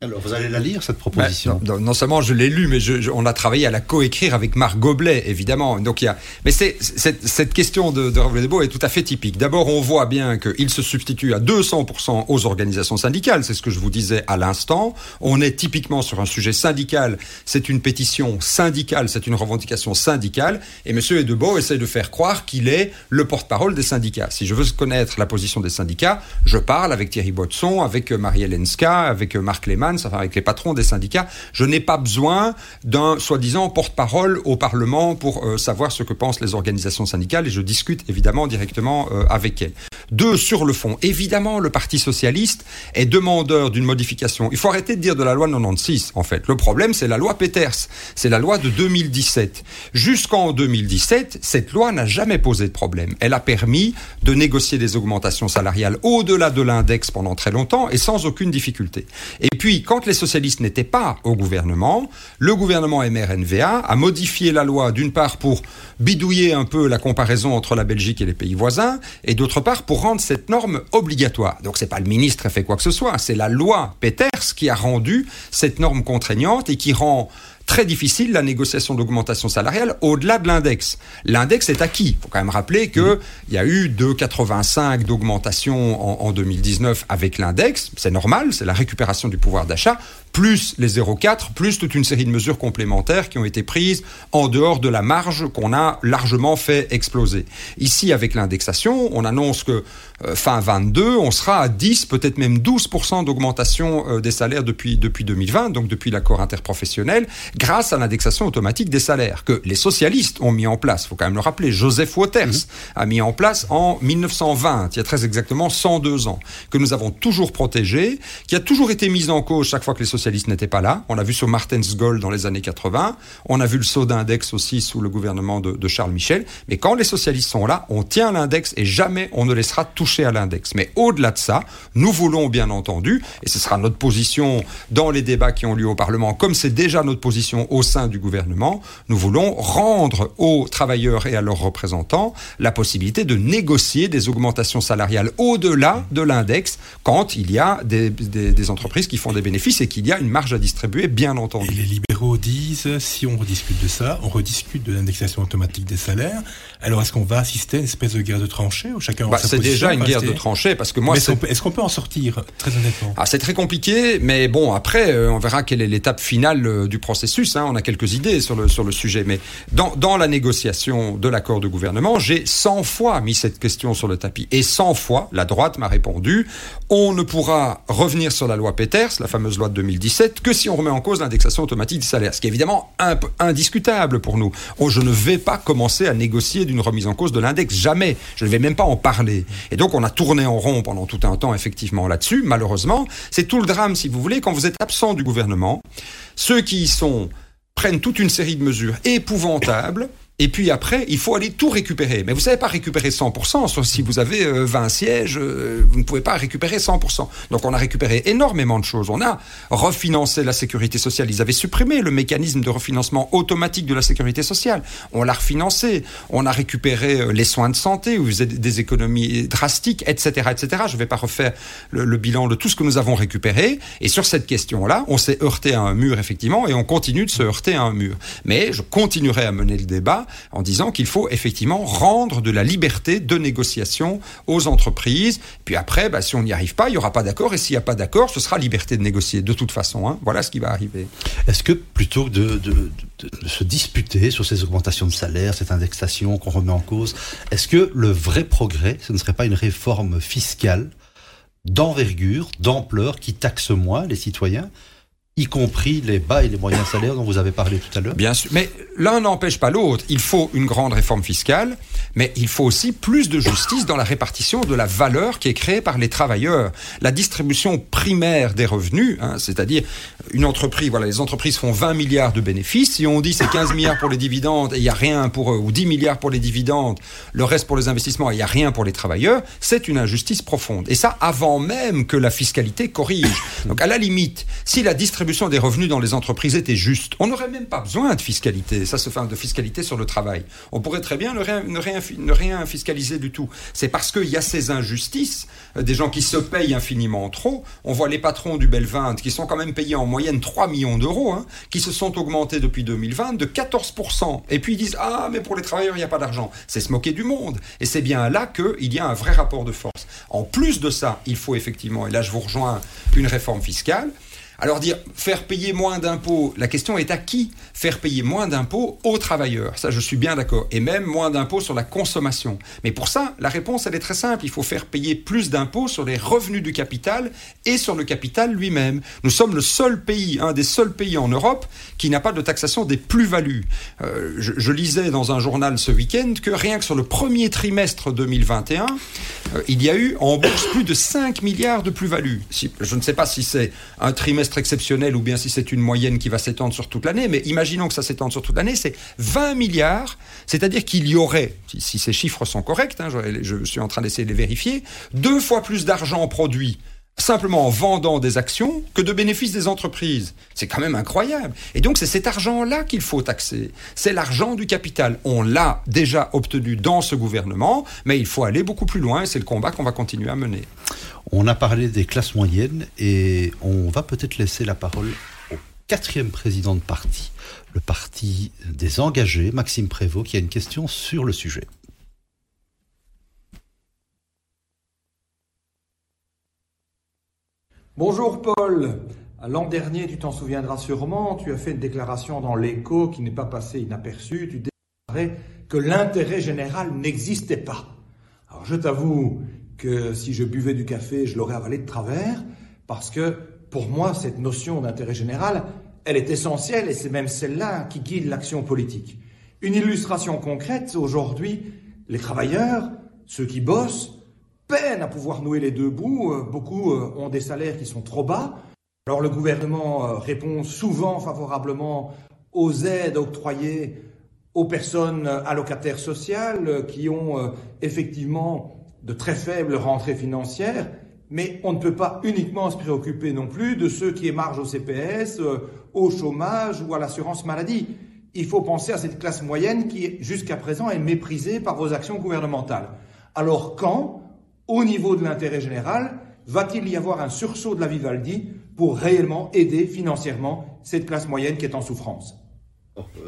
Alors, vous allez la lire, cette proposition bah, non, seulement je l'ai lu, mais on a travaillé à la coécrire avec Marc Goblet, évidemment. Donc, il y a... Mais cette, question de, de Beau est tout à fait typique. D'abord, on voit bien qu'il se substitue à 200% aux organisations syndicales. C'est ce que je vous disais à l'instant. On est typiquement sur un sujet syndical. C'est une pétition syndicale, c'est une revendication syndicale. Et M. Edebo essaie de faire croire qu'il est le porte-parole des syndicats. Si je veux connaître la position des syndicats, je parle avec Thierry Botson, avec Marielle Enska, avec Marc Lehmann, avec les patrons des syndicats. Je n'ai pas besoin d'un soi-disant porte-parole au Parlement pour euh, savoir ce que pensent les organisations syndicales et je discute évidemment directement euh, avec elles. Deux, sur le fond, évidemment, le Parti socialiste est demandeur d'une modification. Il faut arrêter de dire de la loi 96, en fait. Le problème, c'est la loi Peters. C'est la loi de 2017. Jusqu'en 2017, cette loi n'a jamais posé de problème. Elle a permis de négocier des augmentations salariales au-delà de l'index pendant très longtemps et sans aucune difficulté. Et puis, quand les socialistes n'étaient pas au gouvernement, le gouvernement MRNVA a modifié la loi d'une part pour bidouiller un peu la comparaison entre la Belgique et les pays voisins, et d'autre part pour rendre cette norme obligatoire. Donc c'est pas le ministre qui a fait quoi que ce soit, c'est la loi Peters qui a rendu cette norme contraignante et qui rend très difficile la négociation d'augmentation salariale au-delà de l'index. L'index est acquis. Il faut quand même rappeler qu'il il y a eu 2,85 d'augmentation en, en 2019 avec l'index. C'est normal, c'est la récupération du pouvoir d'achat plus les 0,4, plus toute une série de mesures complémentaires qui ont été prises en dehors de la marge qu'on a largement fait exploser. Ici, avec l'indexation, on annonce que euh, fin 22, on sera à 10, peut-être même 12% d'augmentation euh, des salaires depuis, depuis 2020, donc depuis l'accord interprofessionnel, grâce à l'indexation automatique des salaires que les socialistes ont mis en place. Il faut quand même le rappeler. Joseph Waters mmh. a mis en place en 1920, il y a très exactement 102 ans, que nous avons toujours protégé, qui a toujours été mise en cause chaque fois que les socialistes n'étaient pas là. On l'a vu sur Martens Gold dans les années 80. On a vu le saut d'index aussi sous le gouvernement de, Charles Michel. Mais quand les socialistes sont là, on tient l'index et jamais on ne laissera toucher à l'index. Mais au-delà de ça, nous voulons bien entendu, et ce sera notre position dans les débats qui ont lieu au Parlement, comme c'est déjà notre position au sein du gouvernement, nous voulons rendre aux travailleurs et à leurs représentants la possibilité de négocier des augmentations salariales au-delà de l'index quand il y a des, des, entreprises qui font des bénéfices et qu'il y a une marge à distribuer, bien entendu. Et les libéraux disent, si on rediscute de ça, on rediscute de l'indexation automatique des salaires, alors est-ce qu'on va assister à une espèce de guerre de tranchées où chacun bah, C'est déjà une guerre de tranchées parce que moi. Est-ce qu'on peut, en sortir très honnêtement? Ah, C'est très compliqué, mais bon après euh, on verra quelle est l'étape finale euh, du processus. Hein. On a quelques idées sur le sur le sujet, mais dans dans la négociation de l'accord de gouvernement, j'ai 100 fois mis cette question sur le tapis et 100 fois la droite m'a répondu on ne pourra revenir sur la loi Peters, la fameuse loi de 2017, que si on remet en cause l'indexation automatique des salaires, ce qui est évidemment indiscutable pour nous. Oh, je ne vais pas commencer à négocier d'une remise en cause de l'index, jamais. Je ne vais même pas en parler. Et donc on a tourné en rond pendant tout un temps effectivement là-dessus. Malheureusement, c'est tout le drame, si vous voulez, quand vous êtes absent du gouvernement. Ceux qui y sont prennent toute une série de mesures épouvantables et puis après, il faut aller tout récupérer. Mais vous savez pas récupérer 100%. Sauf si vous avez 20 euh, sièges, euh, vous ne pouvez pas récupérer 100%. Donc on a récupéré énormément de choses. On a refinancé la sécurité sociale. Ils avaient supprimé le mécanisme de refinancement automatique de la sécurité sociale. On l'a refinancé. On a récupéré euh, les soins de santé, où vous avez des économies drastiques, etc., etc. Je ne vais pas refaire le, le, bilan de tout ce que nous avons récupéré. Et sur cette question-là, on s'est heurté à un mur, effectivement, et on continue de se heurter à un mur. Mais je continuerai à mener le débat en disant qu'il faut effectivement rendre de la liberté de négociation aux entreprises. Puis après, bah, si on n'y arrive pas, il n'y aura pas d'accord. Et s'il n'y a pas d'accord, ce sera liberté de négocier de toute façon. Hein. Voilà ce qui va arriver. Est-ce que plutôt que de, de, se disputer sur ces augmentations de salaire, cette indexation qu'on remet en cause, est-ce que le vrai progrès, ce ne serait pas une réforme fiscale d'envergure, d'ampleur, qui taxe moins les citoyens y compris les bas et les moyens salaires dont vous avez parlé tout à l'heure Bien sûr, mais l'un n'empêche pas l'autre. Il faut une grande réforme fiscale, mais il faut aussi plus de justice dans la répartition de la valeur qui est créée par les travailleurs. La distribution primaire des revenus, hein, c'est-à-dire une entreprise, voilà, les entreprises font 20 milliards de bénéfices. Si on dit c'est 15 milliards pour les dividendes et il n'y a rien pour eux, ou 10 milliards pour les dividendes, le reste pour les investissements et il n'y a rien pour les travailleurs, c'est une injustice profonde. Et ça avant même que la fiscalité corrige. Donc à la limite, si la distribution des revenus dans les entreprises était juste, on n'aurait même pas besoin de fiscalité. Ça se fait de fiscalité sur le travail. On pourrait très bien ne rien, ne rien, ne rien fiscaliser du tout. C'est parce qu'il y a ces injustices, euh, des gens qui se payent infiniment trop. On voit les patrons du Belvin qui sont quand même payés en moyenne 3 millions d'euros, hein, qui se sont augmentés depuis 2020 de 14%. Et puis ils disent ah mais pour les travailleurs il n'y a pas d'argent. C'est se moquer du monde. Et c'est bien là qu'il y a un vrai rapport de force. En plus de ça, il faut effectivement, et là je vous rejoins, une réforme fiscale Alors dire faire payer moins d'impôts, la question est à qui Faire payer moins d'impôts aux travailleurs. Ça, je suis bien d'accord. Et même moins d'impôts sur la consommation. Mais pour ça, la réponse, elle est très simple. Il faut faire payer plus d'impôts sur les revenus du capital et sur le capital lui-même. Nous sommes le seul pays, un des seuls pays en Europe qui n'a pas de taxation des plus-values. Euh, je, lisais dans un journal ce week-end que rien que sur le premier trimestre 2021, euh, il y a eu en bourse plus de 5 milliards de plus-values. Je ne sais pas si c'est un trimestre exceptionnel ou bien si c'est une moyenne qui va s'étendre sur toute l'année, mais imaginons que ça s'étende sur toute l'année, c'est 20 milliards, c'est-à-dire qu'il y aurait, si, ces chiffres sont corrects, hein, je, je suis en train d'essayer de les vérifier, deux fois plus d'argent produit simplement en vendant des actions que de bénéfices des entreprises. C'est quand même incroyable. Et donc c'est cet argent-là qu'il faut taxer. C'est l'argent du capital. On l'a déjà obtenu dans ce gouvernement, mais il faut aller beaucoup plus loin et c'est le combat qu'on va continuer à mener. On a parlé des classes moyennes et on va peut-être laisser la parole au quatrième président de parti, le parti des engagés, Maxime Prévost, qui a une question sur le sujet. Bonjour Paul. L'an dernier, tu t'en souviendras sûrement, tu as fait une déclaration dans l'écho qui n'est pas passée inaperçue. Tu déclarais que l'intérêt général n'existait pas. Alors je t'avoue que si je buvais du café, je l'aurais avalé de travers, parce que pour moi, cette notion d'intérêt général, elle est essentielle et c'est même celle-là qui guide l'action politique. Une illustration concrète, aujourd'hui, les travailleurs, ceux qui bossent, peinent à pouvoir nouer les deux bouts. Beaucoup ont des salaires qui sont trop bas. Alors le gouvernement répond souvent favorablement aux aides octroyées aux personnes allocataires sociales qui ont effectivement de très faibles rentrées financières, mais on ne peut pas uniquement se préoccuper non plus de ceux qui émargent au CPS, au chômage ou à l'assurance maladie. Il faut penser à cette classe moyenne qui, jusqu'à présent, est méprisée par vos actions gouvernementales. Alors quand au niveau de l'intérêt général, va-t-il y avoir un sursaut de la Vivaldi pour réellement aider financièrement cette classe moyenne qui est en souffrance?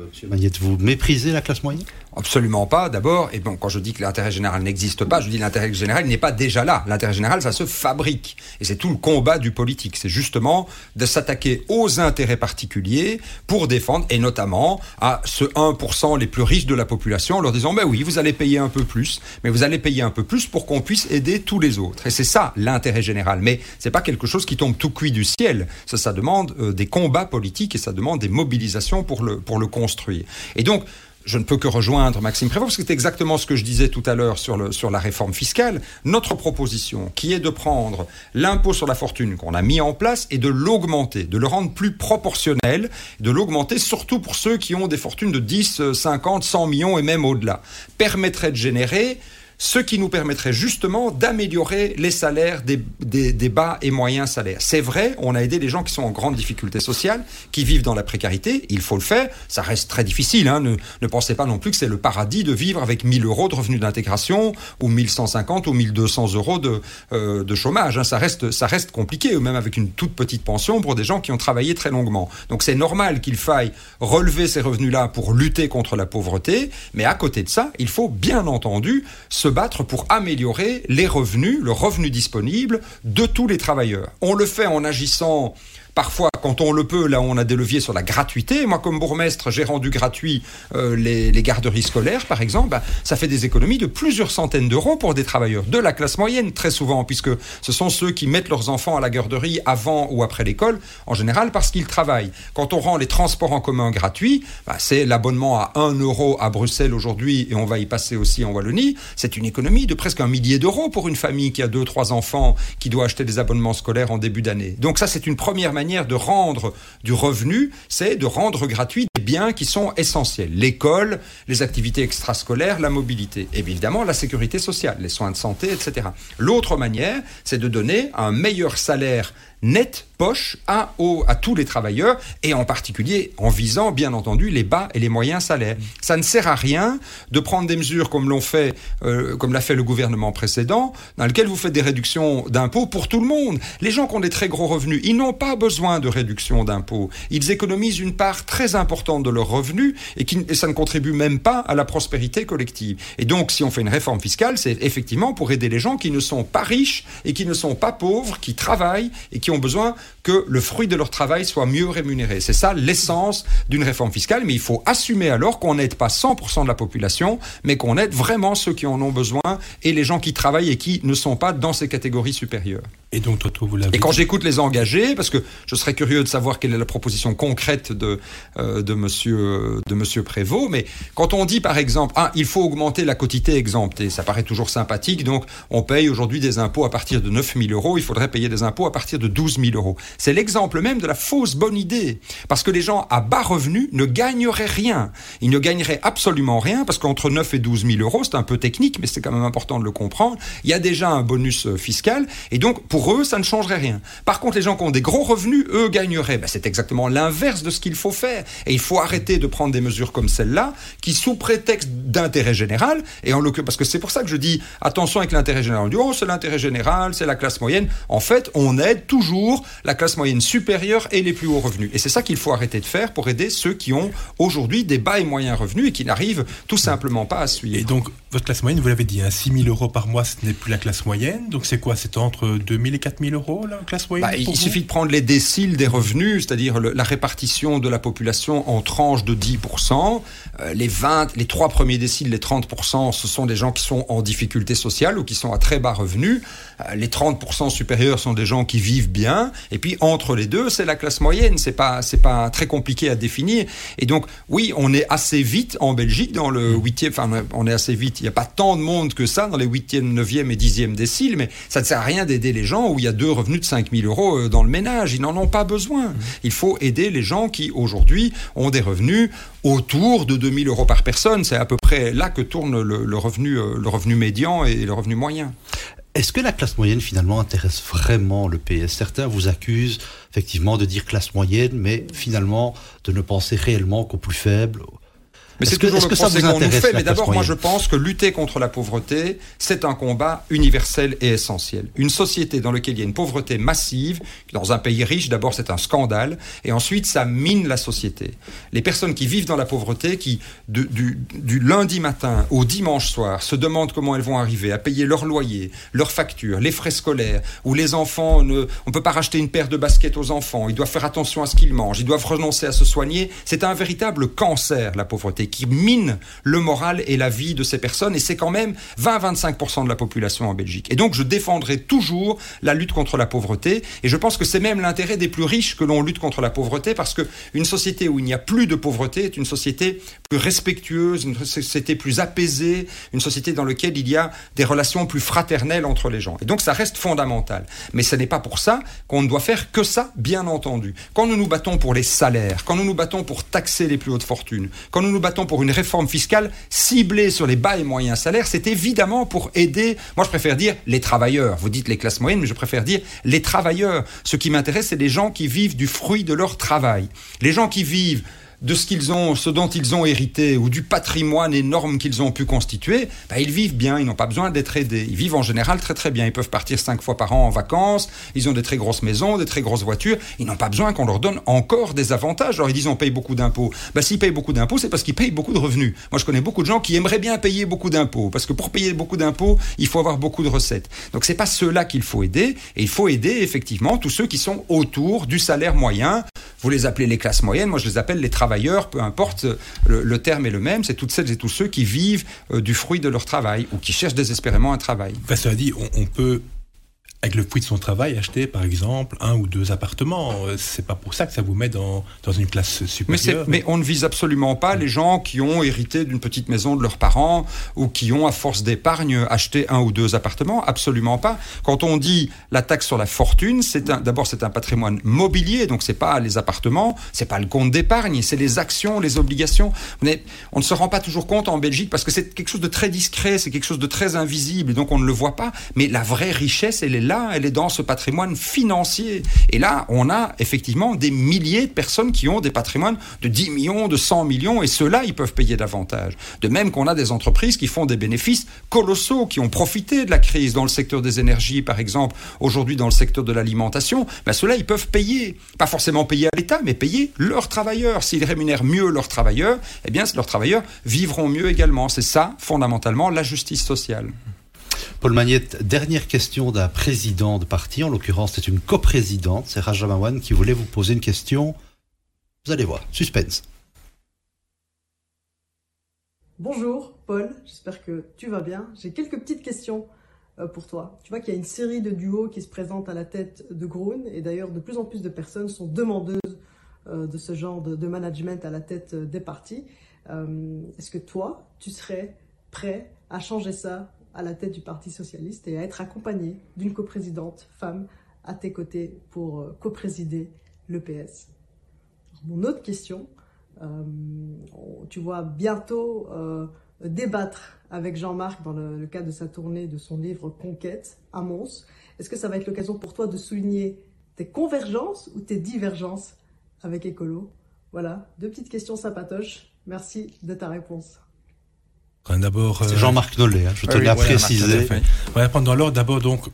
Monsieur Magnette, vous méprisez la classe moyenne? Absolument pas. D'abord, et bon, quand je dis que l'intérêt général n'existe pas, je dis l'intérêt général n'est pas déjà là. L'intérêt général, ça se fabrique. Et c'est tout le combat du politique. C'est justement de s'attaquer aux intérêts particuliers pour défendre, et notamment à ce 1% les plus riches de la population, en leur disant, ben oui, vous allez payer un peu plus, mais vous allez payer un peu plus pour qu'on puisse aider tous les autres. Et c'est ça, l'intérêt général. Mais c'est pas quelque chose qui tombe tout cuit du ciel. Ça, demande euh, des combats politiques et ça demande des mobilisations pour le, le construire. Et donc, je ne peux que rejoindre Maxime Prévost, parce que c'est exactement ce que je disais tout à l'heure sur, sur la réforme fiscale. Notre proposition, qui est de prendre l'impôt sur la fortune qu'on a mis en place et de l'augmenter, de le rendre plus proportionnel, de l'augmenter surtout pour ceux qui ont des fortunes de 10, 50, 100 millions et même au-delà, permettrait de générer ce qui nous permettrait justement d'améliorer les salaires des, des, bas et moyens salaires. C'est vrai, on a aidé les gens qui sont en grande difficulté sociale, qui vivent dans la précarité, il faut le faire, ça reste très difficile, hein. ne, ne pensez pas non plus que c'est le paradis de vivre avec 1000 euros de revenus d'intégration, ou 1150 ou 1200 euros de, euh, de chômage, hein. ça, reste, ça reste compliqué, même avec une toute petite pension pour des gens qui ont travaillé très longuement. Donc c'est normal qu'il faille relever ces revenus-là pour lutter contre la pauvreté, mais à côté de ça, il faut bien entendu se battre pour améliorer les revenus, le revenu disponible de tous les travailleurs. On le fait en agissant Parfois, quand on le peut, là, on a des leviers sur la gratuité. Moi, comme bourgmestre, j'ai rendu gratuit euh, les, garderies scolaires, par exemple. Bah, ça fait des économies de plusieurs centaines d'euros pour des travailleurs de la classe moyenne, très souvent, puisque ce sont ceux qui mettent leurs enfants à la garderie avant ou après l'école, en général parce qu'ils travaillent. Quand on rend les transports en commun gratuits, bah, c'est l'abonnement à 1 euro à Bruxelles aujourd'hui, et on va y passer aussi en Wallonie. C'est une économie de presque un millier d'euros pour une famille qui a deux, trois enfants, qui doit acheter des abonnements scolaires en début d'année. Donc ça, c'est une première manière de rendre du revenu, c'est de rendre gratuit biens qui sont essentiels. L'école, les activités extrascolaires, la mobilité. Évidemment, la sécurité sociale, les soins de santé, etc. L'autre manière, c'est de donner un meilleur salaire net poche à, au, à tous les travailleurs et en particulier en visant bien entendu les bas et les moyens salaires. Ça ne sert à rien de prendre des mesures comme l'ont fait, euh, comme l'a fait le gouvernement précédent, dans lequel vous faites des réductions d'impôts pour tout le monde. Les gens qui ont des très gros revenus, ils n'ont pas besoin de réduction d'impôts. Ils économisent une part très importante de leurs revenus et, qui, et ça ne contribue même pas à la prospérité collective. Et donc, si on fait une réforme fiscale, c'est effectivement pour aider les gens qui ne sont pas riches et qui ne sont pas pauvres, qui travaillent et qui qui ont besoin que le fruit de leur travail soit mieux rémunéré. C'est ça l'essence d'une réforme fiscale, mais il faut assumer alors qu'on n'aide pas 100% de la population, mais qu'on aide vraiment ceux qui en ont besoin et les gens qui travaillent et qui ne sont pas dans ces catégories supérieures. Et donc, toi, vous l'avez. Et quand j'écoute les engagés, parce que je serais curieux de savoir quelle est la proposition concrète de euh, de Monsieur de Monsieur Prévost, mais quand on dit par exemple, ah, il faut augmenter la quotité exemptée, ça paraît toujours sympathique. Donc, on paye aujourd'hui des impôts à partir de 9 000 euros, il faudrait payer des impôts à partir de 12 000 euros. C'est l'exemple même de la fausse bonne idée, parce que les gens à bas revenus ne gagneraient rien. Ils ne gagneraient absolument rien, parce qu'entre 9 et 12 000 euros, c'est un peu technique, mais c'est quand même important de le comprendre. Il y a déjà un bonus euh, fiscal, et donc pour eux, ça ne changerait rien. Par contre, les gens qui ont des gros revenus, eux, gagneraient. Ben, c'est exactement l'inverse de ce qu'il faut faire. Et il faut arrêter de prendre des mesures comme celle-là, qui, sous prétexte d'intérêt général, et en parce que c'est pour ça que je dis attention avec l'intérêt général. On dit, oh, c'est l'intérêt général, c'est la classe moyenne. En fait, on aide toujours la classe moyenne supérieure et les plus hauts revenus. Et c'est ça qu'il faut arrêter de faire pour aider ceux qui ont aujourd'hui des bas et moyens revenus et qui n'arrivent tout simplement pas à suivre. Et donc, votre classe moyenne, vous l'avez dit, hein, 6 000 euros par mois, ce n'est plus la classe moyenne. Donc, c'est quoi? C'est entre 2000 et 4 000 euros, la classe moyenne bah, Il suffit de prendre les déciles des revenus, c'est-à-dire la répartition de la population en tranches de 10%. Euh, les 20, les trois premiers déciles, les 30%, ce sont des gens qui sont en difficulté sociale ou qui sont à très bas revenus. Euh, les 30% supérieurs sont des gens qui vivent bien. Et puis, entre les deux, c'est la classe moyenne. C'est pas, c'est pas très compliqué à définir. Et donc, oui, on est assez vite en Belgique dans le mmh. huitième, enfin, on est assez vite. Il n'y a pas tant de monde que ça dans les huitième, neuvième et dixième déciles, mais ça ne sert à rien d'aider les gens où il y a deux revenus de 5000 euros euh, dans le ménage. Ils n'en ont pas besoin. Mmh. Il faut aider les gens qui, aujourd'hui, ont des revenus autour de 2000 euros par personne. C'est à peu près là que tourne le, revenu, euh, le revenu médian et le revenu moyen. Est-ce que la classe moyenne finalement intéresse vraiment le PS Certains vous accusent effectivement de dire classe moyenne, mais finalement de ne penser réellement qu'aux plus faibles, mais c'est toujours -ce le procès qu'on nous fait. Mais d'abord, moi, je pense que lutter contre la pauvreté, c'est un combat universel et essentiel. Une société dans laquelle il y a une pauvreté massive, dans un pays riche, d'abord, c'est un scandale, et ensuite, ça mine la société. Les personnes qui vivent dans la pauvreté, qui du, du lundi matin au dimanche soir se demandent comment elles vont arriver à payer leur loyer, leurs factures, les frais scolaires, où les enfants ne, on peut pas racheter une paire de baskets aux enfants, ils doivent faire attention à ce qu'ils mangent, ils doivent renoncer à se soigner. C'est un véritable cancer, la pauvreté qui mine le moral et la vie de ces personnes. Et c'est quand même 20-25% de la population en Belgique. Et donc, je défendrai toujours la lutte contre la pauvreté. Et je pense que c'est même l'intérêt des plus riches que l'on lutte contre la pauvreté parce que une société où il n'y a plus de pauvreté est une société plus respectueuse, une société plus apaisée, une société dans laquelle il y a des relations plus fraternelles entre les gens. Et donc, ça reste fondamental. Mais ce n'est pas pour ça qu'on ne doit faire que ça, bien entendu. Quand nous nous battons pour les salaires, quand nous nous battons pour taxer les plus hautes fortunes, quand nous nous battons pour une réforme fiscale ciblée sur les bas et moyens salaires, c'est évidemment pour aider, moi je préfère dire les travailleurs. Vous dites les classes moyennes, mais je préfère dire les travailleurs. Ce qui m'intéresse, c'est les gens qui vivent du fruit de leur travail. Les gens qui vivent de ce qu'ils ont, ce dont ils ont hérité ou du patrimoine énorme qu'ils ont pu constituer, bah, ils vivent bien, ils n'ont pas besoin d'être aidés. Ils vivent en général très très bien. Ils peuvent partir cinq fois par an en vacances, ils ont des très grosses maisons, des très grosses voitures. Ils n'ont pas besoin qu'on leur donne encore des avantages. Alors ils disent on paye beaucoup d'impôts. Bah, s'ils payent beaucoup d'impôts, c'est parce qu'ils payent beaucoup de revenus. Moi je connais beaucoup de gens qui aimeraient bien payer beaucoup d'impôts, parce que pour payer beaucoup d'impôts, il faut avoir beaucoup de recettes. Donc c'est pas ceux-là qu'il faut aider, et il faut aider effectivement tous ceux qui sont autour du salaire moyen. Vous les appelez les classes moyennes, moi je les appelle les travailleurs, peu importe, le, terme est le même, c'est toutes celles et tous ceux qui vivent euh, du fruit de leur travail ou qui cherchent désespérément un travail. Enfin, cela dit, on peut avec le fruit de son travail, acheter par exemple un ou deux appartements. Euh, c'est pas pour ça que ça vous met dans, dans une classe supérieure. Mais, mais, on ne vise absolument pas les gens qui ont hérité d'une petite maison de leurs parents ou qui ont, à force d'épargne, acheté un ou deux appartements. Absolument pas. Quand on dit la taxe sur la fortune, c'est d'abord c'est un patrimoine mobilier, donc c'est pas les appartements, c'est pas le compte d'épargne, c'est les actions, les obligations. Mais on ne se rend pas toujours compte en Belgique parce que c'est quelque chose de très discret, c'est quelque chose de très invisible, donc on ne le voit pas. Mais la vraie richesse, elle est là, elle est dans ce patrimoine financier. Et là, on a effectivement des milliers de personnes qui ont des patrimoines de 10 millions, de 100 millions, et ceux-là, ils peuvent payer davantage. De même qu'on a des entreprises qui font des bénéfices colossaux, qui ont profité de la crise dans le secteur des énergies, par exemple, aujourd'hui dans le secteur de l'alimentation, ben ceux-là, ils peuvent payer. Pas forcément payer à l'État, mais payer leurs travailleurs. S'ils rémunèrent mieux leurs travailleurs, eh bien, leurs travailleurs vivront mieux également. C'est ça, fondamentalement, la justice sociale. Paul Magnette, dernière question d'un président de parti, en l'occurrence c'est une coprésidente, c'est Rajamawan qui voulait vous poser une question. Vous allez voir, suspense. Bonjour Paul, j'espère que tu vas bien. J'ai quelques petites questions euh, pour toi. Tu vois qu'il y a une série de duos qui se présentent à la tête de Groen et d'ailleurs de plus en plus de personnes sont demandeuses euh, de ce genre de, management à la tête euh, des partis. Est-ce que toi, tu serais prêt à changer ça à la tête du Parti socialiste et à être accompagné d'une coprésidente femme à tes côtés pour coprésider le PS Mon autre question, tu vois bientôt débattre avec Jean-Marc dans le, cadre de sa tournée de son livre Conquête à Mons. Est-ce que ça va être l'occasion pour toi de souligner tes convergences ou tes divergences avec Écolo? Voilà, deux petites questions sympatoches. Merci de ta réponse. D'abord, euh, Jean-Marc Nollet, hein, je tenais à préciser. pendant l'ordre, d'abord donc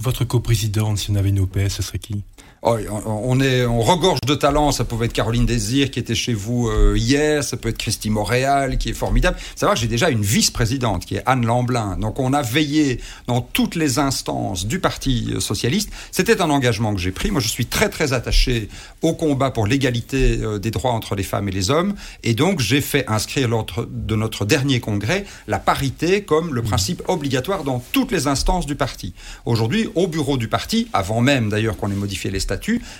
votre coprésidente, si on avait une OPS, ce serait qui? Oh, on, est, on regorge de talents. Ça pouvait être Caroline Désir qui était chez vous euh, hier. Ça peut être Christy Montréal qui est formidable. Savoir que j'ai déjà une vice-présidente qui est Anne Lamblin. Donc on a veillé dans toutes les instances du Parti socialiste. C'était un engagement que j'ai pris. Moi, je suis très très attaché au combat pour l'égalité euh, des droits entre les femmes et les hommes. Et donc j'ai fait inscrire lors de notre dernier congrès la parité comme le principe obligatoire dans toutes les instances du parti. Aujourd'hui, au bureau du parti, avant même d'ailleurs qu'on ait modifié les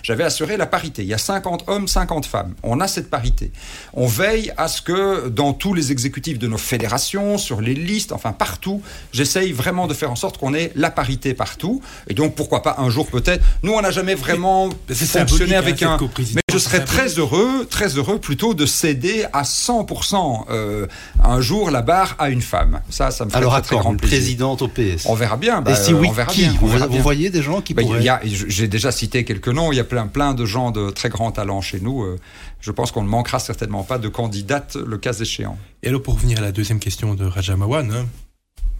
j'avais assuré la parité. Il y a 50 hommes, 50 femmes. On a cette parité. On veille à ce que dans tous les exécutifs de nos fédérations, sur les listes, enfin partout, j'essaye vraiment de faire en sorte qu'on ait la parité partout. Et donc pourquoi pas un jour peut-être. Nous, on n'a jamais vraiment fonctionné avec hein, un. Mais je serais très heureux, très heureux plutôt de céder à 100% euh, un jour la barre à une femme. Ça, ça me ferait Alors, très, grand plaisir. présidente au PS. On verra bien. Bah, Et si oui, on verra qui bien, vous, voyez des gens qui bah, pourraient... J'ai déjà cité quelques noms. Il y a plein, plein de gens de très grands talents chez nous. Euh, je pense qu'on ne manquera certainement pas de candidates le cas échéant. Et alors, pour revenir à la deuxième question de Rajamawan, hein,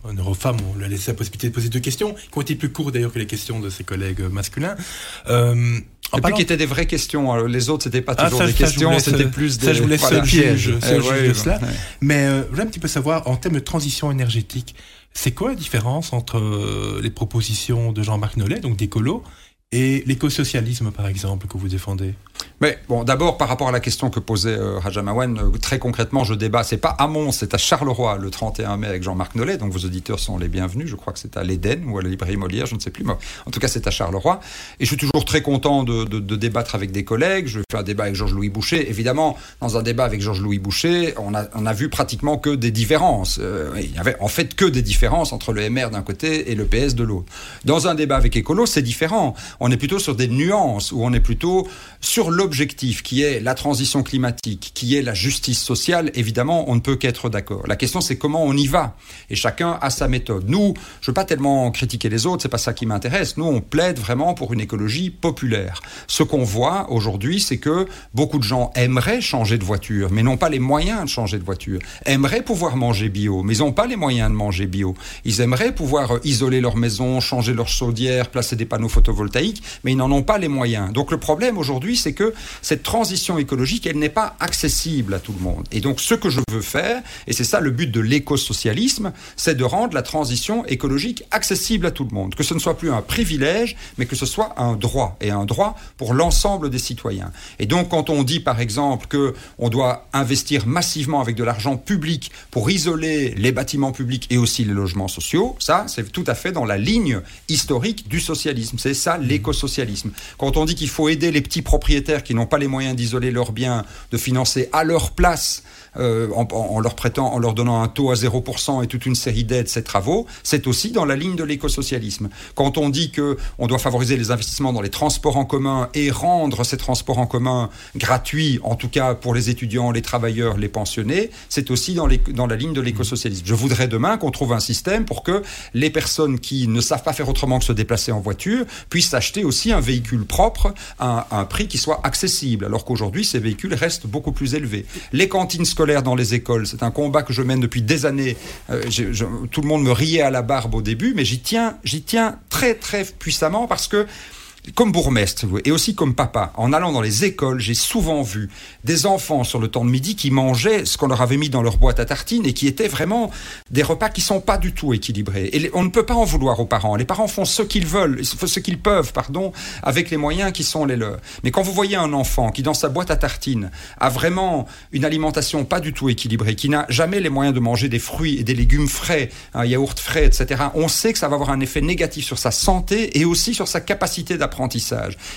en Eurofemme, on lui a laissé la possibilité de poser deux questions, qui ont été plus courtes d'ailleurs que les questions de ses collègues masculins. Euh, et puis qui étaient des vraies questions. Hein. Les autres, c'était pas ah, toujours des questions, c'était plus des. Ça, je vous laisse voilà. juge, eh de cela. Mais euh, je voulais un petit peu savoir, en termes de transition énergétique, c'est quoi la différence entre euh, les propositions de Jean-Marc Nollet, donc d'écolo, et l'écosocialisme, par exemple, que vous défendez mais bon, d'abord par rapport à la question que posait euh, Rajamawan, euh, très concrètement, je débat. C'est pas à Mons, c'est à Charleroi le 31 mai avec Jean-Marc Nollet. Donc vos auditeurs sont les bienvenus. Je crois que c'est à l'Éden ou à la librairie Molière, je ne sais plus. En tout cas, c'est à Charleroi. Et je suis toujours très content de, débattre avec des collègues. Je fais un débat avec Georges-Louis Boucher. Évidemment, dans un débat avec Georges-Louis Boucher, on a, on a vu pratiquement que des différences. Euh, il y avait en fait que des différences entre le MR d'un côté et le PS de l'autre. Dans un débat avec Écolo, c'est différent. On est plutôt sur des nuances où on est plutôt sur l'objectif qui est la transition climatique, qui est la justice sociale, évidemment, on ne peut qu'être d'accord. La question, c'est comment on y va. Et chacun a sa méthode. Nous, je veux pas tellement critiquer les autres, c'est pas ça qui m'intéresse. Nous, on plaide vraiment pour une écologie populaire. Ce qu'on voit aujourd'hui, c'est que beaucoup de gens aimeraient changer de voiture, mais n'ont pas les moyens de changer de voiture. Aimeraient pouvoir manger bio, mais n'ont pas les moyens de manger bio. Ils aimeraient pouvoir isoler leur maison, changer leur chaudière, placer des panneaux photovoltaïques, mais ils n'en ont pas les moyens. Donc le problème aujourd'hui, c'est que cette transition écologique, elle n'est pas accessible à tout le monde. Et donc, ce que je veux faire, et c'est ça le but de l'écosocialisme, c'est de rendre la transition écologique accessible à tout le monde. Que ce ne soit plus un privilège, mais que ce soit un droit, et un droit pour l'ensemble des citoyens. Et donc, quand on dit, par exemple, que on doit investir massivement avec de l'argent public pour isoler les bâtiments publics et aussi les logements sociaux, ça, c'est tout à fait dans la ligne historique du socialisme. C'est ça Quand on dit qu'il faut aider les petits propriétaires qui n'ont pas les moyens d'isoler leurs biens, de financer à leur place euh, en, leur prêtant, en leur donnant un taux à 0% et toute une série d'aides ces travaux, c'est aussi dans la ligne de l'écosocialisme. Quand on dit que on doit favoriser les investissements dans les transports en commun et rendre ces transports en commun gratuits, en tout cas pour les étudiants, les travailleurs, les pensionnés, c'est aussi dans, la ligne de l'écosocialisme. Je voudrais demain qu'on trouve un système pour que les personnes qui ne savent pas faire autrement que se déplacer en voiture puissent acheter aussi un véhicule propre à un, prix qui soit accessible, alors qu'aujourd'hui ces véhicules restent beaucoup plus élevés. Les cantines scolaires dans les écoles. C'est un combat que je mène depuis des années. Euh, tout le monde me riait à la barbe au début, mais j'y tiens, j'y tiens très très puissamment parce que comme bourgmestre et aussi comme papa, en allant dans les écoles, j'ai souvent vu des enfants sur le temps de midi qui mangeaient ce qu'on leur avait mis dans leur boîte à tartines et qui étaient vraiment des repas qui sont pas du tout équilibrés. Et on ne peut pas en vouloir aux parents. Les parents font ce qu'ils veulent, ce qu'ils peuvent, pardon, avec les moyens qui sont les leurs. Mais quand vous voyez un enfant qui, dans sa boîte à tartines, a vraiment une alimentation pas du tout équilibrée, qui n'a jamais les moyens de manger des fruits et des légumes frais, un yaourt frais, etc., on sait que ça va avoir un effet négatif sur sa santé et aussi sur sa capacité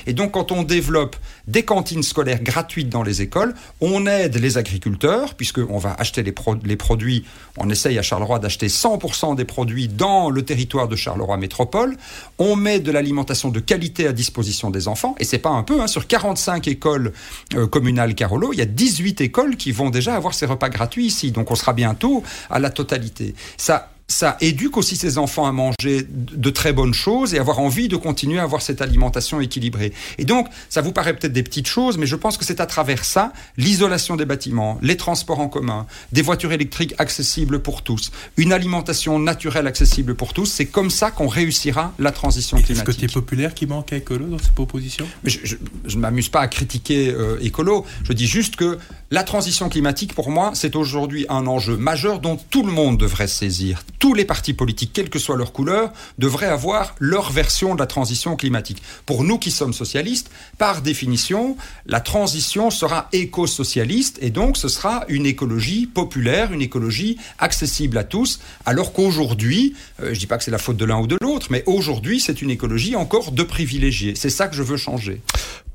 Et donc, quand on développe des cantines scolaires gratuites dans les écoles, on aide les agriculteurs, puisqu'on va acheter les, les produits, on essaye à Charleroi d'acheter 100% des produits dans le territoire de Charleroi Métropole, on met de l'alimentation de qualité à disposition des enfants, et c'est pas un peu, hein, sur 45 écoles euh, communales Carolo, il y a 18 écoles qui vont déjà avoir ces repas gratuits ici, donc on sera bientôt à la totalité. Ça ça éduque aussi ses enfants à manger de très bonnes choses et avoir envie de continuer à avoir cette alimentation équilibrée. Et donc, ça vous paraît peut-être des petites choses, mais je pense que c'est à travers ça, l'isolation des bâtiments, les transports en commun, des voitures électriques accessibles pour tous, une alimentation naturelle accessible pour tous, c'est comme ça qu'on réussira la transition climatique. Est-ce côté populaire qui manque à Écolo dans cette proposition Je ne m'amuse pas à critiquer euh, Écolo, je dis juste que la transition climatique, pour moi, c'est aujourd'hui un enjeu majeur dont tout le monde devrait saisir tous les partis politiques, quelle que soit leur couleur, devraient avoir leur version de la transition climatique. Pour nous qui sommes socialistes, par définition, la transition sera éco-socialiste et donc ce sera une écologie populaire, une écologie accessible à tous, alors qu'aujourd'hui, euh, je ne dis pas que c'est la faute de l'un ou de l'autre, mais aujourd'hui c'est une écologie encore de privilégiés. C'est ça que je veux changer.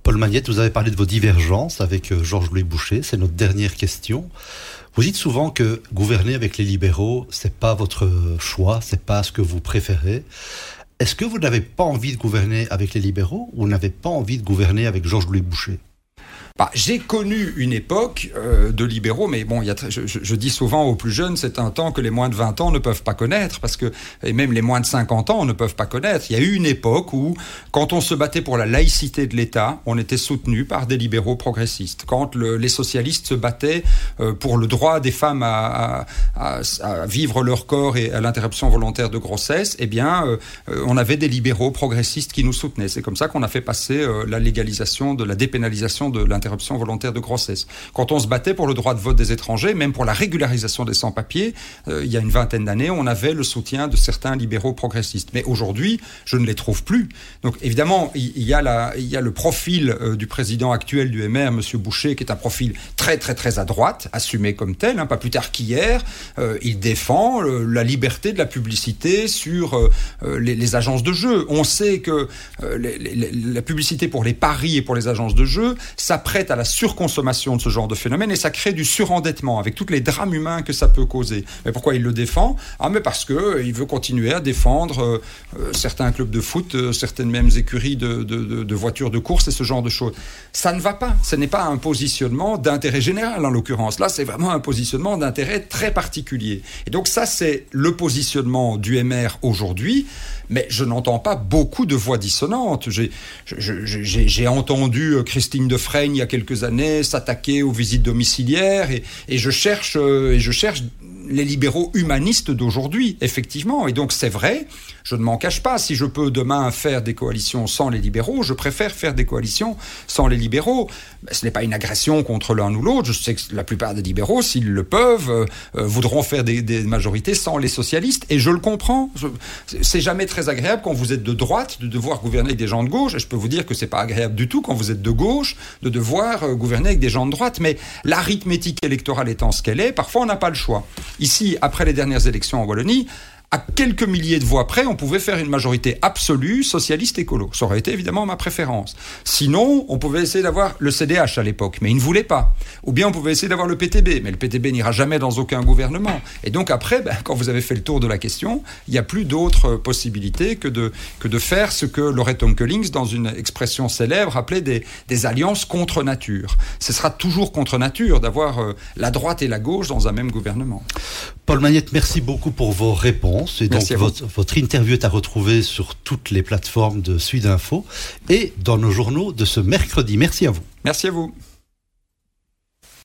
Paul Magnette, vous avez parlé de vos divergences avec euh, Georges-Louis Boucher, c'est notre dernière question. Vous dites souvent que gouverner avec les libéraux, c'est pas votre choix, c'est pas ce que vous préférez. Est-ce que vous n'avez pas envie de gouverner avec les libéraux ou n'avez pas envie de gouverner avec Georges-Louis Boucher bah, j'ai connu une époque euh, de libéraux, mais bon, y a je, je, dis souvent aux plus jeunes, c'est un temps que les moins de 20 ans ne peuvent pas connaître, parce que et même les moins de 50 ans ne peuvent pas connaître. Il y a eu une époque où, quand on se battait pour la laïcité de l'État, on était soutenu par des libéraux progressistes. Quand le, les socialistes se battaient euh, pour le droit des femmes à, à, à, vivre leur corps et à l'interruption volontaire de grossesse, eh bien, euh, on avait des libéraux progressistes qui nous soutenaient. C'est comme ça qu'on a fait passer la légalisation de la dépénalisation de l'interruption volontaire de grossesse. Quand on se battait pour le droit de vote des étrangers, même pour la régularisation des sans-papiers, euh, il y a une vingtaine d'années, on avait le soutien de certains libéraux progressistes. Mais aujourd'hui, je ne les trouve plus. Donc évidemment, il y a, la, il y a le profil euh, du président actuel du MR, M. Boucher, qui est un profil très très très à droite, assumé comme tel, hein, pas plus tard qu'hier. Euh, il défend la liberté de la publicité sur les, les, agences de jeu. On sait que les, les, la publicité pour les paris et pour les agences de jeu, ça prête à la surconsommation de ce genre de phénomène et ça crée du surendettement avec tous les drames humains que ça peut causer. Mais pourquoi il le défend? Ah, mais parce que euh, il veut continuer à défendre euh, euh, certains clubs de foot, certaines mêmes écuries de, de, voitures de course et ce genre de choses. Ça ne va pas. Ce n'est pas un positionnement d'intérêt général en l'occurrence. Là, c'est vraiment un positionnement d'intérêt très particulier. Et donc ça, c'est le positionnement du MR aujourd'hui mais je n'entends pas beaucoup de voix dissonantes. J'ai entendu Christine Defraigne y a quelques années s'attaquer aux visites domiciliaires et, je cherche euh, et je cherche les libéraux humanistes d'aujourd'hui, effectivement. Et donc c'est vrai, je ne m'en cache pas, si je peux demain faire des coalitions sans les libéraux, je préfère faire des coalitions sans les libéraux. ce n'est pas une agression contre l'un ou l'autre. Je sais que la plupart des libéraux, s'ils le peuvent, euh, euh, voudront faire des, majorités sans les socialistes. Et je le comprends. C'est jamais très agréable quand vous êtes de droite de devoir gouverner avec des gens de gauche. Et je peux vous dire que c'est pas agréable du tout quand vous êtes de gauche de devoir euh, gouverner avec des gens de droite. Mais l'arithmétique électorale étant ce qu'elle est, parfois on n'a pas le choix. Ici, après les dernières élections en Wallonie, à quelques milliers de voix près, on pouvait faire une majorité absolue socialiste écolo. Ça aurait été évidemment ma préférence. Sinon, on pouvait essayer d'avoir le CDH à l'époque, mais il ne voulait pas. Ou bien on pouvait essayer d'avoir le PTB, mais le PTB n'ira jamais dans aucun gouvernement. Et donc après, ben, quand vous avez fait le tour de la question, il n'y a plus d'autres possibilités que de, que de faire ce que Loretta Collings, dans une expression célèbre, appelait des, des alliances contre nature. Ce sera toujours contre nature d'avoir euh, la droite et la gauche dans un même gouvernement. Paul Magnette, merci beaucoup pour vos réponses. Et donc, votre, votre, interview est à retrouver sur toutes les plateformes de Sud Info et dans nos journaux de ce mercredi. Merci à vous. Merci à vous.